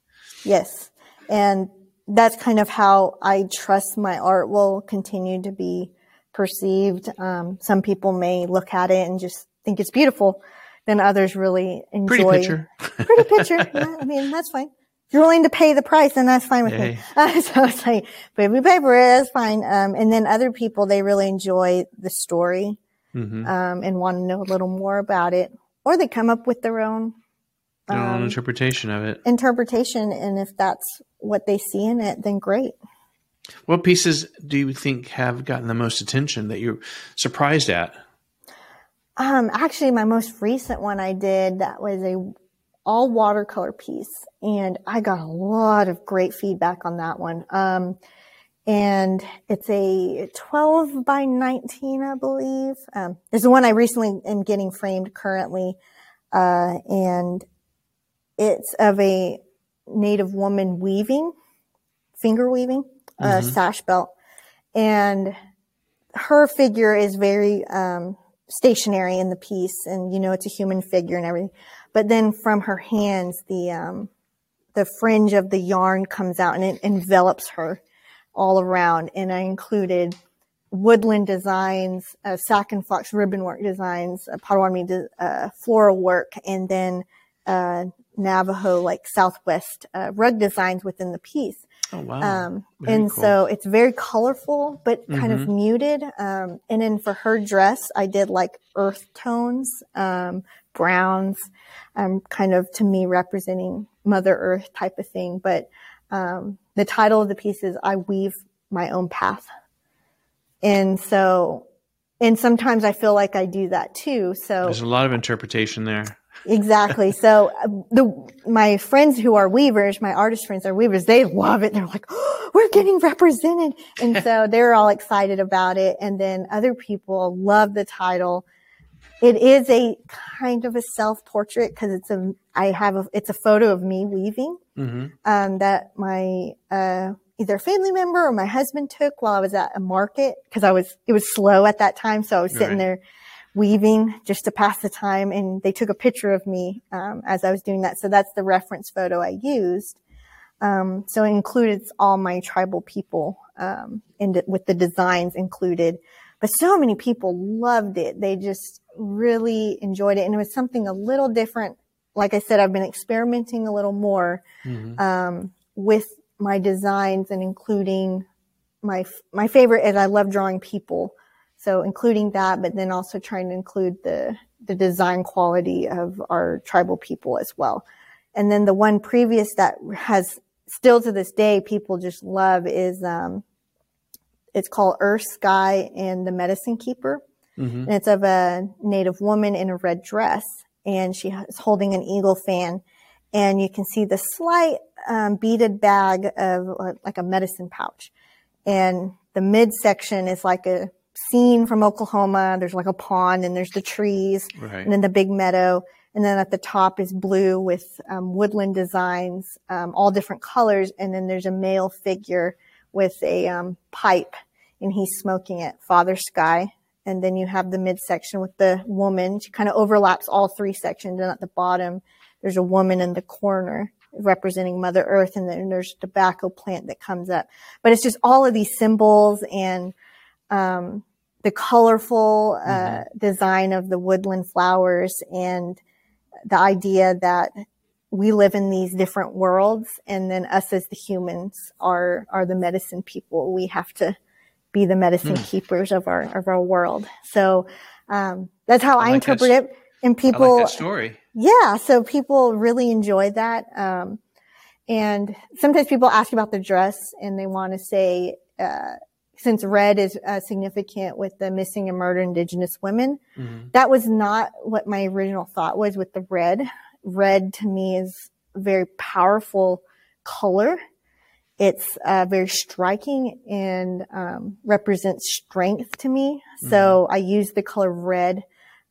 Yes. And that's kind of how I trust my art will continue to be perceived. Um, some people may look at it and just think it's beautiful. Then others really enjoy. Pretty picture. pretty picture. Yeah, I mean, that's fine. If you're willing to pay the price, then that's fine with me. Uh, so it's like, but you pay for it, that's fine. Um, and then other people, they really enjoy the story, mm-hmm. um, and want to know a little more about it, or they come up with their own their um, own interpretation of it. Interpretation, and if that's what they see in it, then great. What pieces do you think have gotten the most attention that you're surprised at? Um, actually, my most recent one I did that was a all watercolor piece, and I got a lot of great feedback on that one. Um, and it's a 12 by 19, I believe. Um, there's the one I recently am getting framed currently, uh, and it's of a native woman weaving, finger weaving, a mm-hmm. sash belt. And her figure is very, um, stationary in the piece and, you know, it's a human figure and everything. But then from her hands, the, um, the fringe of the yarn comes out and it envelops her all around. And I included woodland designs, uh, Sac and Fox ribbon work designs, uh, Potawatomi uh, floral work, and then uh, Navajo, like Southwest uh, rug designs within the piece. Oh, wow. Um, and cool. so it's very colorful, but kind mm-hmm. of muted. Um, and then for her dress, I did like earth tones, um, browns, um, kind of to me representing Mother Earth type of thing. But, um, the title of the piece is I Weave My Own Path. And so, and sometimes I feel like I do that too. So there's a lot of interpretation there. Exactly. So uh, the my friends who are weavers, my artist friends are weavers. They love it. They're like, oh, "We're getting represented," and so they're all excited about it. And then other people love the title. It is a kind of a self portrait because it's a I have a it's a photo of me weaving mm-hmm. um, that my uh, either family member or my husband took while I was at a market because I was it was slow at that time, so I was sitting right. there weaving just to pass the time. And they took a picture of me um, as I was doing that. So that's the reference photo I used. Um, so it included all my tribal people um, and with the designs included. but so many people loved it. They just really enjoyed it. And it was something a little different. Like I said, I've been experimenting a little more, mm-hmm. um, with my designs and including my, my favorite is I love drawing people. So including that, but then also trying to include the, the design quality of our tribal people as well. And then the one previous that has still to this day people just love is um, it's called Earth, Sky, and the Medicine Keeper. Mm-hmm. And it's of a native woman in a red dress, and she is holding an eagle fan. And you can see the slight um, beaded bag of uh, like a medicine pouch. And the midsection is like a scene from Oklahoma. There's like a pond, and there's the trees, right. and then the big meadow. And then at the top is blue with um, woodland designs, um, all different colors. And then there's a male figure with a um, pipe and he's smoking it, Father Sky. And then you have the midsection with the woman. She kind of overlaps all three sections. And at the bottom, there's a woman in the corner representing Mother Earth. And then there's a tobacco plant that comes up. But it's just all of these symbols and um, the colorful uh, mm-hmm. design of the woodland flowers and the idea that we live in these different worlds and then us as the humans are are the medicine people we have to be the medicine mm. keepers of our of our world so um, that's how i, I like interpret it and people like story yeah so people really enjoy that um, and sometimes people ask about the dress and they want to say uh, since red is uh, significant with the missing and murdered indigenous women, mm-hmm. that was not what my original thought was with the red. Red to me is a very powerful color. It's uh, very striking and um, represents strength to me. Mm-hmm. So I use the color red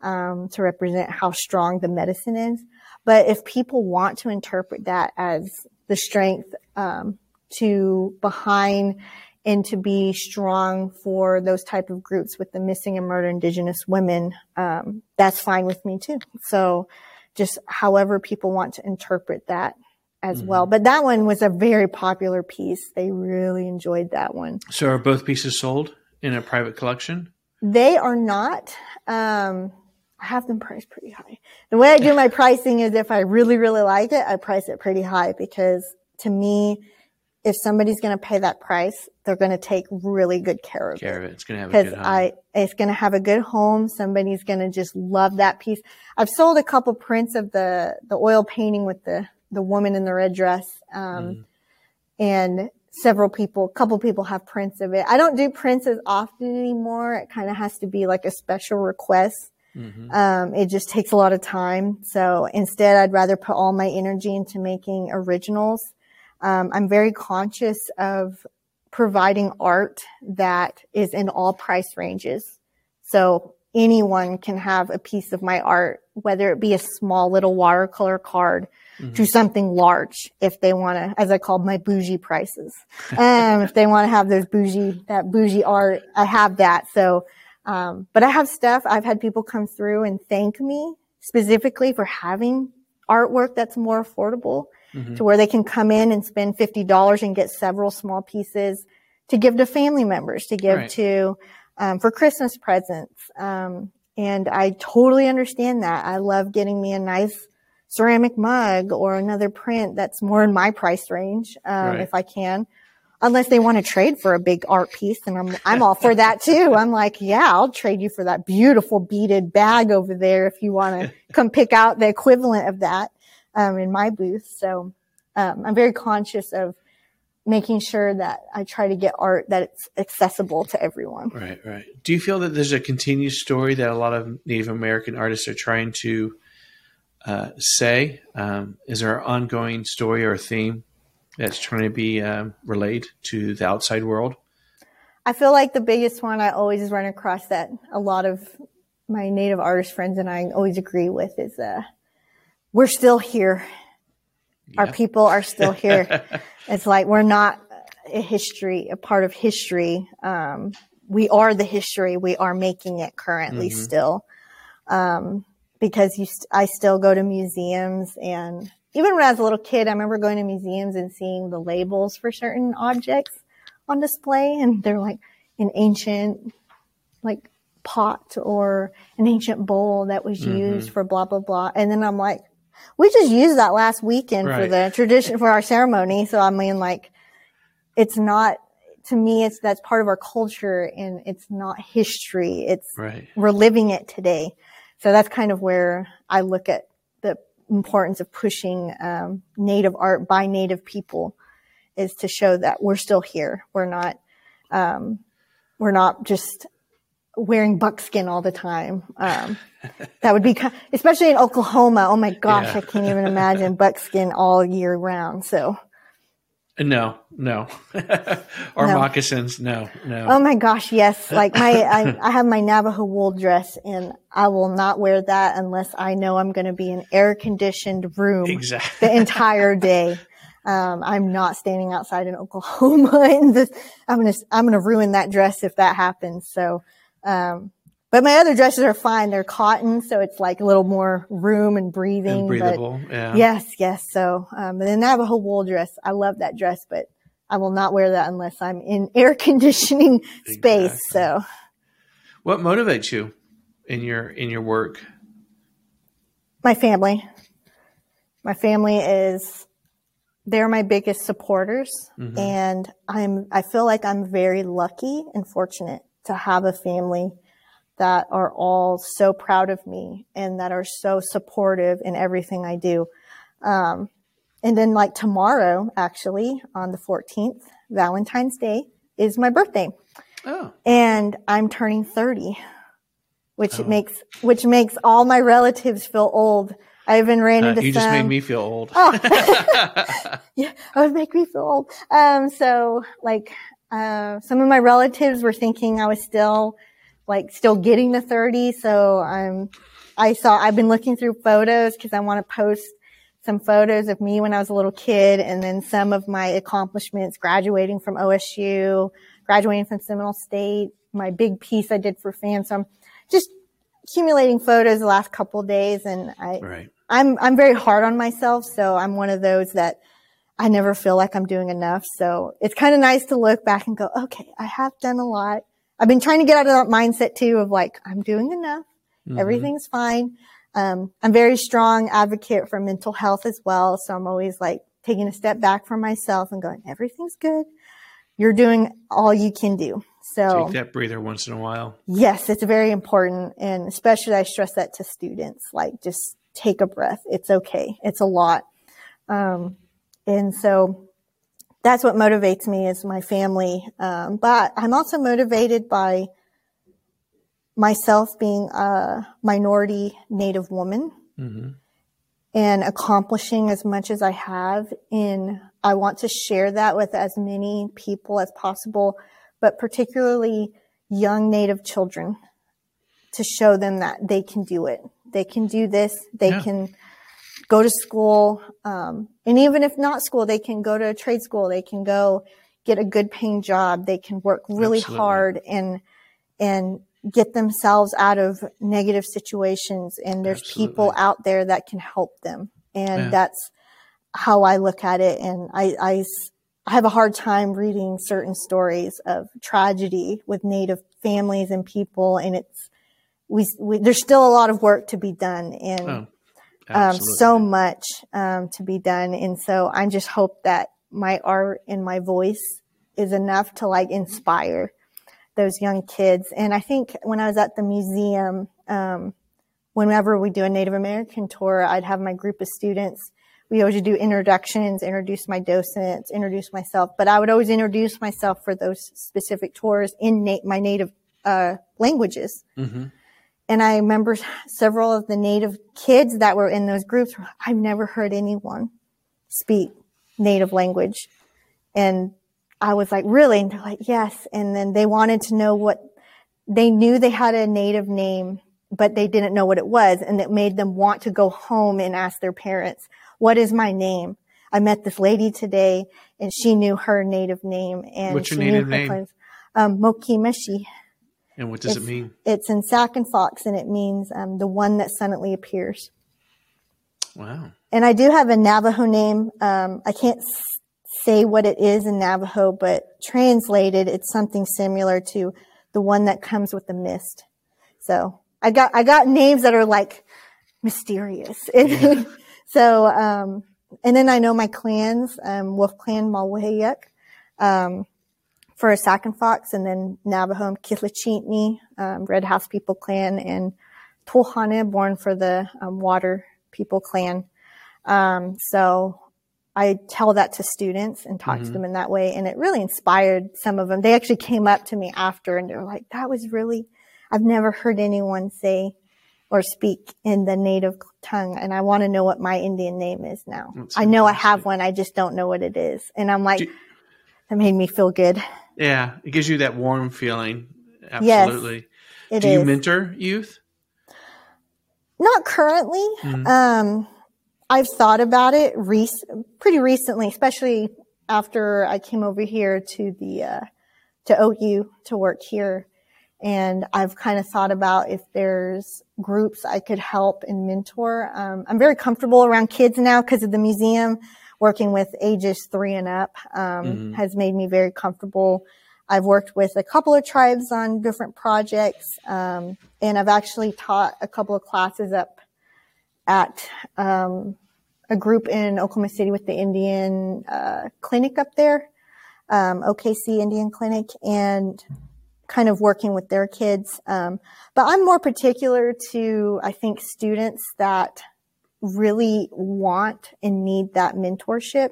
um, to represent how strong the medicine is. But if people want to interpret that as the strength um, to behind and to be strong for those type of groups with the missing and murdered indigenous women, um, that's fine with me too. So just however people want to interpret that as mm-hmm. well. But that one was a very popular piece. They really enjoyed that one. So are both pieces sold in a private collection? They are not. Um, I have them priced pretty high. The way I do my pricing is if I really, really like it, I price it pretty high because to me, if somebody's going to pay that price, they're going to take really good care of care it. Of it. It's going to have a good home. I, it's going to have a good home. Somebody's going to just love that piece. I've sold a couple prints of the, the oil painting with the, the woman in the red dress. Um, mm. and several people, a couple people have prints of it. I don't do prints as often anymore. It kind of has to be like a special request. Mm-hmm. Um, it just takes a lot of time. So instead, I'd rather put all my energy into making originals um, I'm very conscious of providing art that is in all price ranges. So anyone can have a piece of my art, whether it be a small little watercolor card mm-hmm. to something large, if they want to, as I call my bougie prices. um, if they want to have those bougie, that bougie art, I have that. So, um, but I have stuff. I've had people come through and thank me specifically for having artwork that's more affordable mm-hmm. to where they can come in and spend $50 and get several small pieces to give to family members, to give right. to, um, for Christmas presents. Um, and I totally understand that. I love getting me a nice ceramic mug or another print that's more in my price range, um, right. if I can. Unless they want to trade for a big art piece, and I'm I'm all for that too. I'm like, yeah, I'll trade you for that beautiful beaded bag over there if you want to come pick out the equivalent of that um, in my booth. So um, I'm very conscious of making sure that I try to get art that it's accessible to everyone. Right, right. Do you feel that there's a continued story that a lot of Native American artists are trying to uh, say? Um, is there an ongoing story or theme that's trying to be um, relayed to the outside world? I feel like the biggest one I always run across that a lot of my Native artist friends and I always agree with is uh, we're still here. Yeah. Our people are still here. it's like we're not a history, a part of history. Um, we are the history. We are making it currently mm-hmm. still. Um, because you, st- I still go to museums and even when I was a little kid, I remember going to museums and seeing the labels for certain objects on display and they're like an ancient like pot or an ancient bowl that was Mm-hmm. used for blah blah blah. And then I'm like, we just used that last weekend for the tradition for our ceremony. So I mean, like, it's not to me. It's that's part of our culture, and it's not history. It's Right. we're living it today. So that's kind of where I look at the importance of pushing um, native art by native people is to show that we're still here. We're not, um, we're not just wearing buckskin all the time. Um, that would be, especially in Oklahoma. Oh my gosh, Yeah. I can't even imagine buckskin all year round. So, No, no. or No. moccasins. No, no. oh my gosh, yes. Like my, I, I have my Navajo wool dress and I will not wear that unless I know I'm going to be in air conditioned room exactly. the entire day. Um, I'm not standing outside in Oklahoma and this, I'm going to, I'm going to ruin that dress if that happens. So, um, but my other dresses are fine. They're cotton. So it's like a little more room and breathing. And but- breathable. yeah. Yes, yes. So, um, the Navajo wool dress, I love that dress, but I will not wear that unless I'm in air conditioning space. Exactly. So, What motivates you in your in your work? my family, my family is, they're my biggest supporters. Mhm. And I'm, I feel like I'm very lucky and fortunate to have a family that are all so proud of me and that are so supportive in everything I do. Um, and then like tomorrow, actually on the 14th, Valentine's Day is my birthday Oh, and I'm turning 30, which Oh. makes, which makes all my relatives feel old. I even ran uh, into you some. just made me feel old. Oh. yeah, it would make me feel old. Um, so like, uh, some of my relatives were thinking I was still, like, still getting to 30. So I'm, I saw, I've been looking through photos because I want to post some photos of me when I was a little kid and then some of my accomplishments graduating from OSU, graduating from Seminole State, my big piece I did for fans. So I'm just accumulating photos the last couple of days and I, right. I'm I'm very hard on myself, so I'm one of those that I never feel like I'm doing enough. So it's kind of nice to look back and go, okay, I have done a lot. I've been trying to get out of that mindset too of like I'm doing enough, Mhm. everything's fine. Um, I'm very strong advocate for mental health as well, so I'm always like taking a step back from myself and going, everything's good. You're doing all you can do. So Take that breather once in a while. Yes, it's very important. And especially I stress that to students, like just take a breath. It's okay. It's a lot. Um, and so that's what motivates me is my family. Um, but I'm also motivated by myself being a minority native woman hmm and accomplishing as much as I have in I want to share that with as many people as possible, but particularly young native children to show them that they can do it. They can do this. They Yeah. can go to school. Um, and even if not school, they can go to a trade school. They can go get a good paying job. They can work really Absolutely. hard and, and get themselves out of negative situations. And there's people out there that can help them. And Yeah. that's how I look at it. And I I have a hard time reading certain stories of tragedy with Native families and people. And it's, we, we there's still a lot of work to be done and Oh, um, so much um, to be done. And so I just hope that my art and my voice is enough to like inspire those young kids. And I think when I was at the museum, um, whenever we do a Native American tour, I'd have my group of students. We always do introductions, introduce my docents, introduce myself, but I would always introduce myself for those specific tours in na- my native uh, languages. Mhm. And I remember several of the native kids that were in those groups. I've never heard anyone speak native language. And I was like, really? And they're like, yes. And then they wanted to know what they knew they had a native name, but they didn't know what it was. And it made them want to go home and ask their parents, what is my name? I met this lady today and she knew her native name and What's your she knew native her name? Um, Mokimeshi. And what does it mean? It's in Sac and Fox, and it means um, the one that suddenly appears. Wow. And I do have a Navajo name. Um, I can't s- say what it is in Navajo, but translated, it's something similar to the one that comes with the mist. So I got, I got names that are like mysterious. Yeah. so, um, and then I know my clans, um, Wolf Clan Malwahayuk, um, for a Sac and Fox, and then Navajo Kitlachitni, um, Red House People Clan, and Tulhane, born for the um, Water People Clan. Um, so I tell that to students and talk mm-hmm. to them in that way. And it really inspired some of them. They actually came up to me after and they're like, that was really, I've never heard anyone say or speak in the native tongue. And I want to know what my Indian name is now. That's I know I have one. I just don't know what it is. And I'm like, you, that made me feel good. Yeah. It gives you that warm feeling. Absolutely. Yes, Do you mentor youth? Not currently. Mm-hmm. Um, I've thought about it rec- pretty recently, especially after I came over here to the, uh, to OU to work here. And I've kind of thought about if there's groups I could help and mentor. Um, I'm very comfortable around kids now because of the museum. Working with ages three and up um, mm-hmm. has made me very comfortable. I've worked with a couple of tribes on different projects, um, and I've actually taught a couple of classes up at um, a group in Oklahoma City with the Indian uh, clinic up there, um, OKC Indian Clinic, and kind of working with their kids. Um, but I'm more particular to, I think, students that really want and need that mentorship.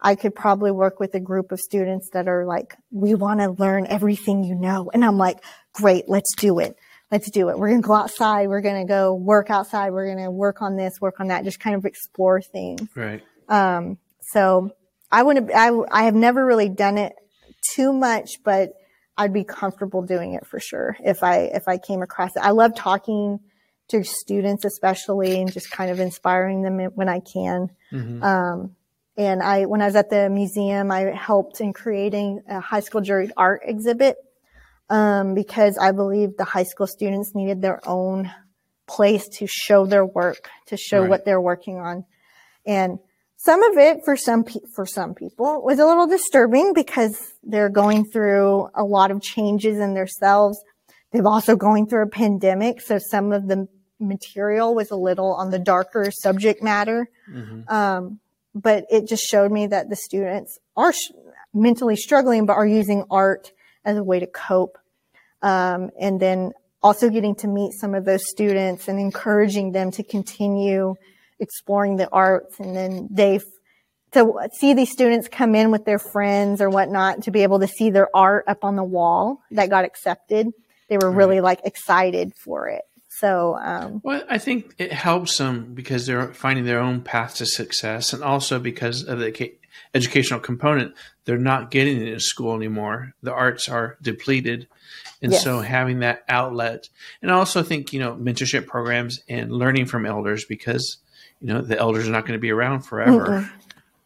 I could probably work with a group of students that are like, we want to learn everything you know. And I'm like, great, let's do it. Let's do it. We're going to go outside. We're going to go work outside. We're going to work on this, work on that, just kind of explore things. Right. Um, so I wouldn't, I, I have never really done it too much, but I'd be comfortable doing it for sure if I if I came across it. I love talking to students, especially, and just kind of inspiring them when I can. Mm-hmm. Um, and I, when I was at the museum, I helped in creating a high school juried art exhibit um, because I believe the high school students needed their own place to show their work, to show right. what they're working on, and some of it for some pe- for some people was a little disturbing because they're going through a lot of changes in themselves. They've also going through a pandemic, so some of the material was a little on the darker subject matter. Mm-hmm. Um, but it just showed me that the students are sh- mentally struggling, but are using art as a way to cope. Um, and then also getting to meet some of those students and encouraging them to continue exploring the arts and then they to see these students come in with their friends or whatnot to be able to see their art up on the wall that got accepted they were really like excited for it so um, well i think it helps them because they're finding their own path to success and also because of the educational component they're not getting it in school anymore. The arts are depleted. And yes. so having that outlet and i also think you know mentorship programs and learning from elders because you know the elders are not going to be around forever.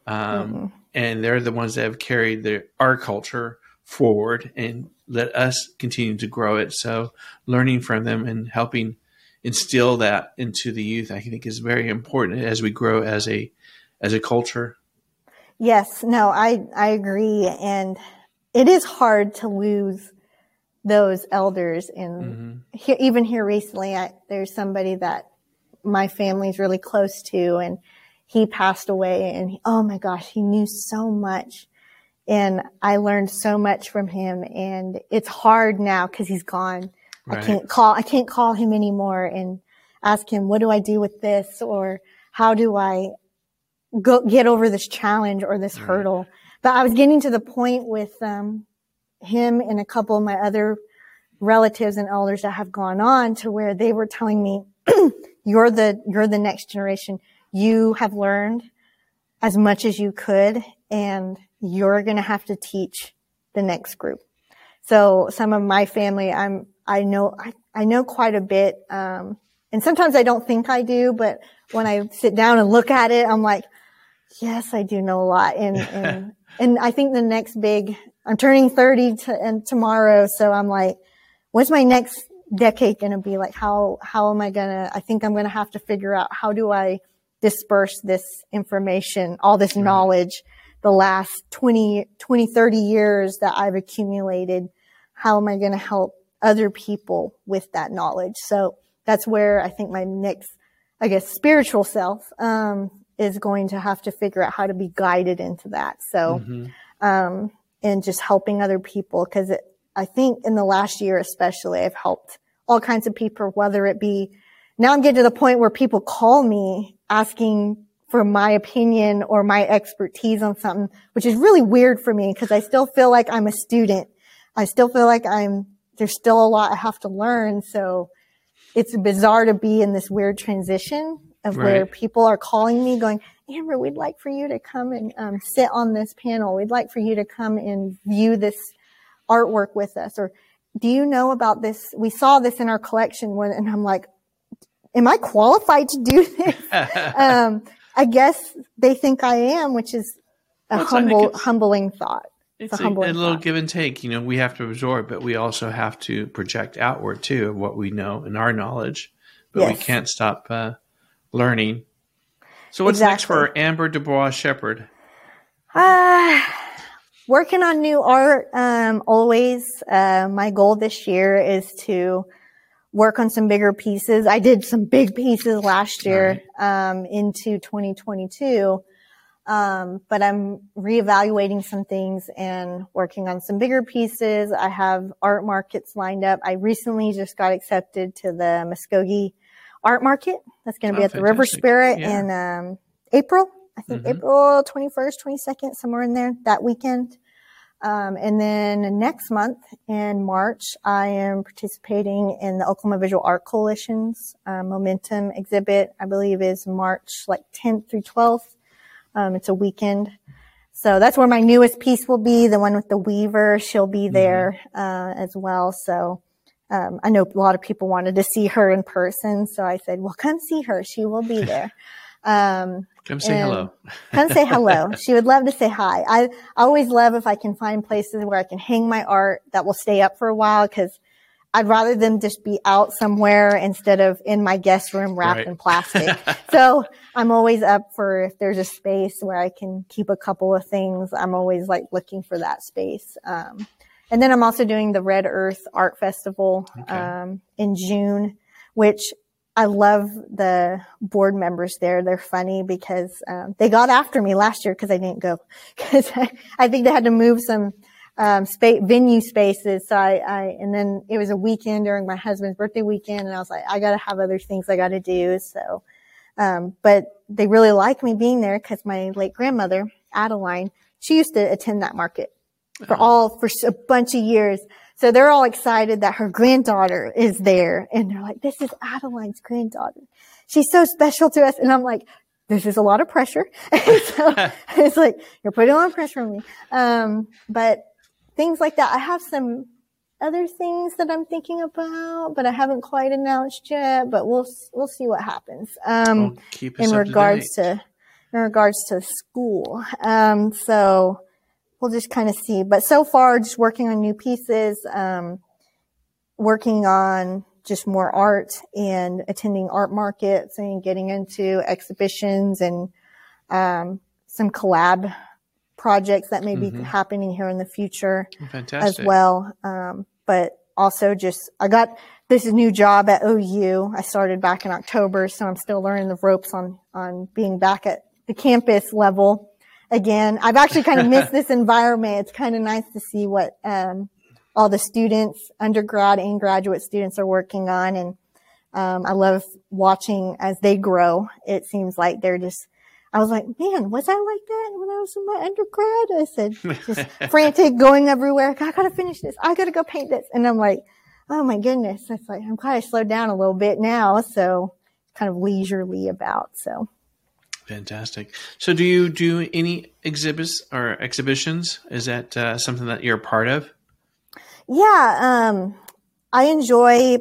Um, and they're the ones that have carried the, our culture forward and let us continue to grow it so learning from them and helping instill that into the youth i think is very important as we grow as a as a culture yes no i i agree and it is hard to lose those elders and mm-hmm. here, even here recently I, there's somebody that my family's really close to and he passed away and he, oh my gosh, he knew so much. And I learned so much from him and it's hard now because he's gone. Right. I can't call, I can't call him anymore and ask him, what do I do with this? Or how do I go get over this challenge or this right. hurdle? But I was getting to the point with, um, him and a couple of my other relatives and elders that have gone on to where they were telling me, you're the, you're the next generation. You have learned as much as you could and you're going to have to teach the next group. So some of my family, I'm, I know, I, I know quite a bit. Um, and sometimes I don't think I do, but when I sit down and look at it, I'm like, yes, I do know a lot. And, and, and I think the next big, I'm turning 30 to, and tomorrow. So I'm like, what's my next decade going to be like? How, how am I going to, I think I'm going to have to figure out how do I disperse this information, all this knowledge, the last 20, 20, 30 years that I've accumulated. how am I going to help other people with that knowledge? So that's where I think my next, I guess, spiritual self, um, is going to have to figure out how to be guided into that. So, mm-hmm. um, and just helping other people because I think in the last year, especially, I've helped all kinds of people, whether it be now I'm getting to the point where people call me asking for my opinion or my expertise on something, which is really weird for me because I still feel like I'm a student. I still feel like I'm, there's still a lot I have to learn. So it's bizarre to be in this weird transition of right. where people are calling me going, Amber, we'd like for you to come and um, sit on this panel. We'd like for you to come and view this artwork with us. Or do you know about this? We saw this in our collection when, and I'm like, am I qualified to do this? um, I guess they think I am, which is a well, humble, humbling thought. It's, it's a, a, a, little thought. give and take. You know, we have to absorb, but we also have to project outward too of what we know and our knowledge. But yes. we can't stop uh, learning. So, what's exactly. next for Amber Dubois Shepherd? Uh, working on new art. Um, always, uh, my goal this year is to work on some bigger pieces. I did some big pieces last year right. um, into 2022. Um, but I'm reevaluating some things and working on some bigger pieces. I have art markets lined up. I recently just got accepted to the Muskogee Art Market. That's going to be oh, at the River Spirit yeah. in um, April. I think mm-hmm. April 21st, 22nd, somewhere in there that weekend. Um, and then next month in March, I am participating in the Oklahoma Visual Art Coalition's uh, Momentum exhibit. I believe is March like 10th through 12th. Um, it's a weekend. So that's where my newest piece will be, the one with the weaver. She'll be mm-hmm. there uh, as well. So um, I know a lot of people wanted to see her in person, so I said, "Well, come see her. She will be there." Um, come say hello. come say hello. She would love to say hi. I, I always love if I can find places where I can hang my art that will stay up for a while because I'd rather them just be out somewhere instead of in my guest room wrapped right. in plastic. so I'm always up for if there's a space where I can keep a couple of things. I'm always like looking for that space. Um, and then I'm also doing the Red Earth Art Festival okay. um, in June, which I love the board members there. They're funny because um, they got after me last year because I didn't go because I, I, think they had to move some um, space, venue spaces. So I, I, and then it was a weekend during my husband's birthday weekend, and I was like, I got to have other things I got to do. So, um, but they really like me being there because my late grandmother Adeline, she used to attend that market for oh. all for a bunch of years. So they're all excited that her granddaughter is there. And they're like, this is Adeline's granddaughter. She's so special to us. And I'm like, this is a lot of pressure. so it's like, you're putting a lot of pressure on me. Um, but things like that. I have some other things that I'm thinking about, but I haven't quite announced yet, but we'll, we'll see what happens. Um, well, in regards to, to, in regards to school. Um, so, we'll just kind of see. But so far, just working on new pieces, um, working on just more art and attending art markets and getting into exhibitions and um, some collab projects that may be mm-hmm. happening here in the future Fantastic. as well. Um, but also just, I got this new job at OU. I started back in October, so I'm still learning the ropes on, on being back at the campus level again. I've actually kind of missed this environment. It's kind of nice to see what um, all the students, undergrad and graduate students, are working on, and um, I love watching as they grow. It seems like they're just. I was like, man, was I like that when I was in my undergrad? I said, just frantic, going everywhere. I gotta finish this. I gotta go paint this. And I'm like, oh my goodness. It's like, I'm kind of slowed down a little bit now. So kind of leisurely about. So Fantastic. So, do you do any exhibits or exhibitions? Is that uh, something that you're a part of? Yeah, um, I enjoy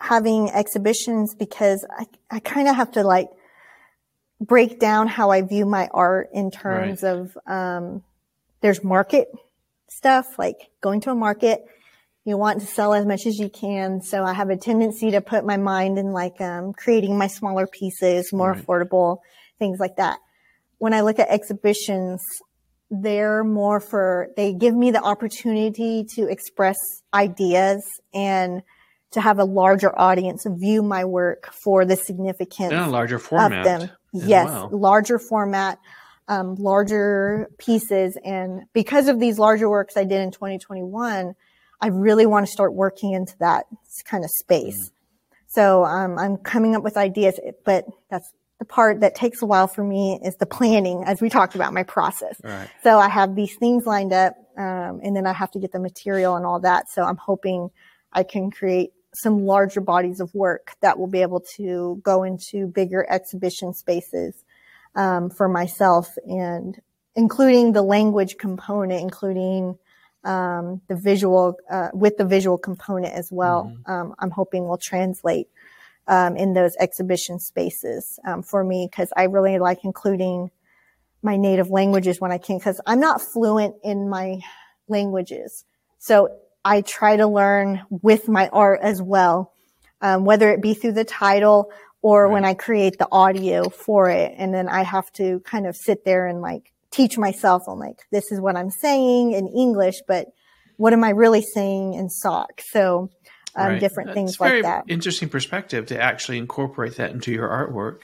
having exhibitions because I, I kind of have to like break down how I view my art in terms right. of um, there's market stuff, like going to a market. You want to sell as much as you can. So I have a tendency to put my mind in like um, creating my smaller pieces, more right. affordable things like that. When I look at exhibitions, there more for, they give me the opportunity to express ideas and to have a larger audience view my work for the significance a larger format of them. Yes, well. larger format, um, larger pieces. And because of these larger works I did in 2021, I really want to start working into that kind of space. Mm. So um, I'm coming up with ideas, but that's the part that takes a while for me is the planning, as we talked about, my process. Right. So I have these things lined up, um, and then I have to get the material and all that. So I'm hoping I can create some larger bodies of work that will be able to go into bigger exhibition spaces um, for myself, and including the language component, including um, the visual uh, with the visual component as well. Mm-hmm. Um, I'm hoping will translate um, in those exhibition spaces um, for me because I really like including my native languages when I can because I'm not fluent in my languages. So I try to learn with my art as well, um, whether it be through the title or right. when I create the audio for it. And then I have to kind of sit there and like teach myself on like, this is what I'm saying in English, but what am I really saying in Sauk? So, um, right. different That's things like that. Interesting perspective to actually incorporate that into your artwork.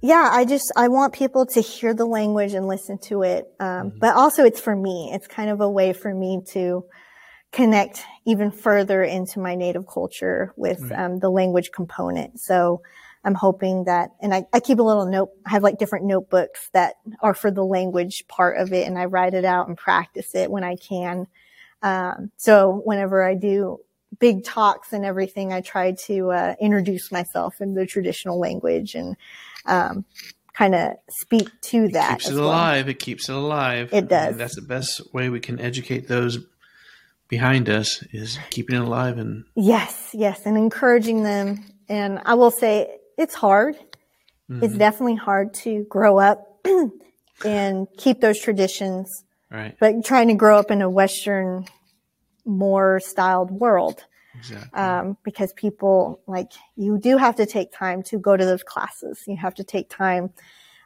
Yeah, I just I want people to hear the language and listen to it, um, mm-hmm. but also it's for me. It's kind of a way for me to connect even further into my native culture with right. um, the language component. So I'm hoping that, and I, I keep a little note, I have like different notebooks that are for the language part of it, and I write it out and practice it when I can. Um, so whenever I do big talks and everything, I try to uh, introduce myself in the traditional language and um, kind of speak to that. It keeps it alive. Well. It keeps it alive. It does. And that's the best way we can educate those behind us is keeping it alive and yes, yes, and encouraging them. And I will say it's hard. Mm-hmm. It's definitely hard to grow up and keep those traditions. Right. But trying to grow up in a Western, more styled world. Exactly. Um, because people like you do have to take time to go to those classes. You have to take time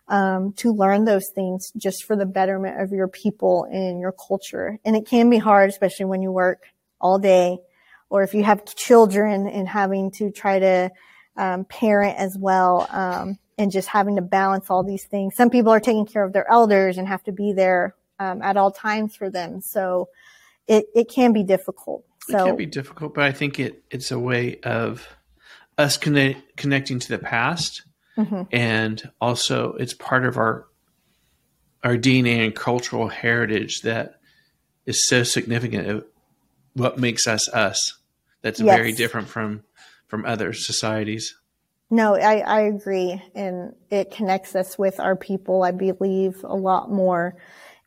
um, to learn those things just for the betterment of your people and your culture. And it can be hard, especially when you work all day, or if you have children and having to try to um, parent as well, um, and just having to balance all these things. Some people are taking care of their elders and have to be there um, at all times for them. So it, it can be difficult. So, it can be difficult, but I think it, it's a way of us connect, connecting to the past. Mm-hmm. And also it's part of our, our DNA and cultural heritage that is so significant of what makes us us. That's yes. very different from from other societies. No, I, I agree. And it connects us with our people, I believe, a lot more.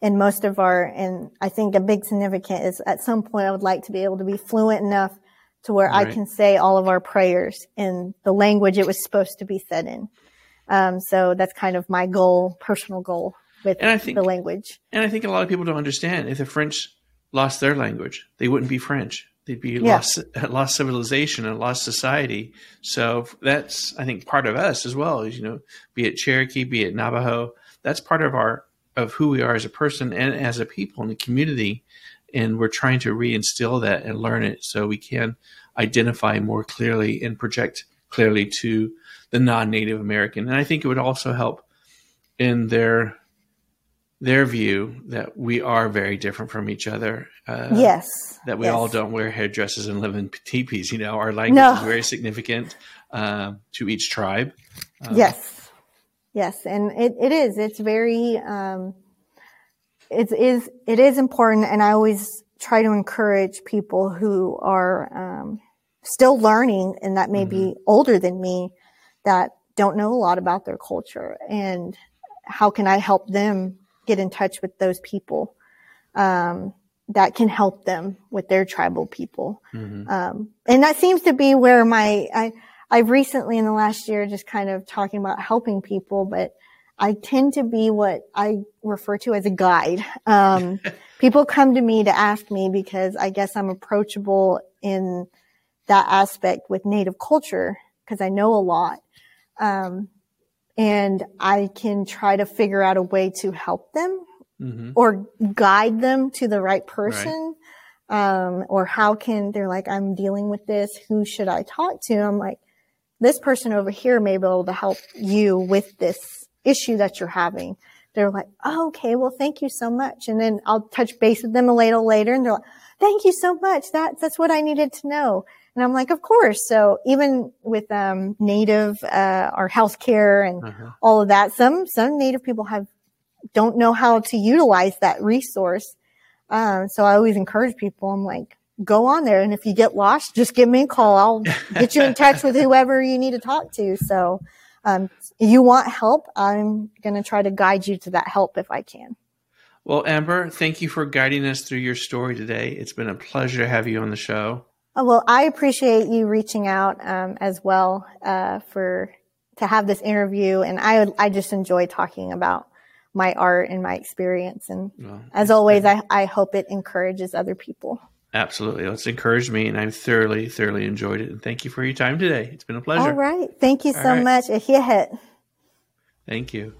And most of our, and I think a big significant is at some point I would like to be able to be fluent enough to where right. I can say all of our prayers in the language it was supposed to be said in. Um, so that's kind of my goal, personal goal with and I think, the language. And I think a lot of people don't understand if the French lost their language, they wouldn't be French. They'd be yeah. lost, lost civilization and lost society. So that's, I think, part of us as well. Is you know, be it Cherokee, be it Navajo, that's part of our of who we are as a person and as a people in the community. And we're trying to reinstill that and learn it so we can identify more clearly and project clearly to the non-Native American. And I think it would also help in their their view that we are very different from each other. Uh, yes. That we yes. all don't wear hairdressers and live in teepees. You know, our language no. is very significant uh, to each tribe. Uh, yes. Yes. And it, it is. It's very, um, it is, it is important. And I always try to encourage people who are um, still learning and that may mm-hmm. be older than me that don't know a lot about their culture and how can I help them get in touch with those people um, that can help them with their tribal people. Mm-hmm. Um, and that seems to be where my I I've recently in the last year just kind of talking about helping people, but I tend to be what I refer to as a guide. Um, people come to me to ask me because I guess I'm approachable in that aspect with native culture because I know a lot. Um, and I can try to figure out a way to help them mm-hmm. or guide them to the right person. Right. Um, or how can they're like, I'm dealing with this. Who should I talk to? I'm like, this person over here may be able to help you with this issue that you're having. They're like, oh, okay, well, thank you so much. And then I'll touch base with them a little later and they're like, thank you so much. That, that's what I needed to know. And I'm like, of course. So even with, um, native, uh, our healthcare and uh-huh. all of that, some, some native people have, don't know how to utilize that resource. Um, so I always encourage people. I'm like, go on there. And if you get lost, just give me a call. I'll get you in touch with whoever you need to talk to. So, um, you want help. I'm going to try to guide you to that help if I can. Well, Amber, thank you for guiding us through your story today. It's been a pleasure to have you on the show. Oh, well, I appreciate you reaching out um, as well uh, for to have this interview, and I I just enjoy talking about my art and my experience. And well, as always, I, I hope it encourages other people. Absolutely. It's encouraged me, and I've thoroughly, thoroughly enjoyed it. And thank you for your time today. It's been a pleasure. All right. Thank you so right. much. A hit. Thank you.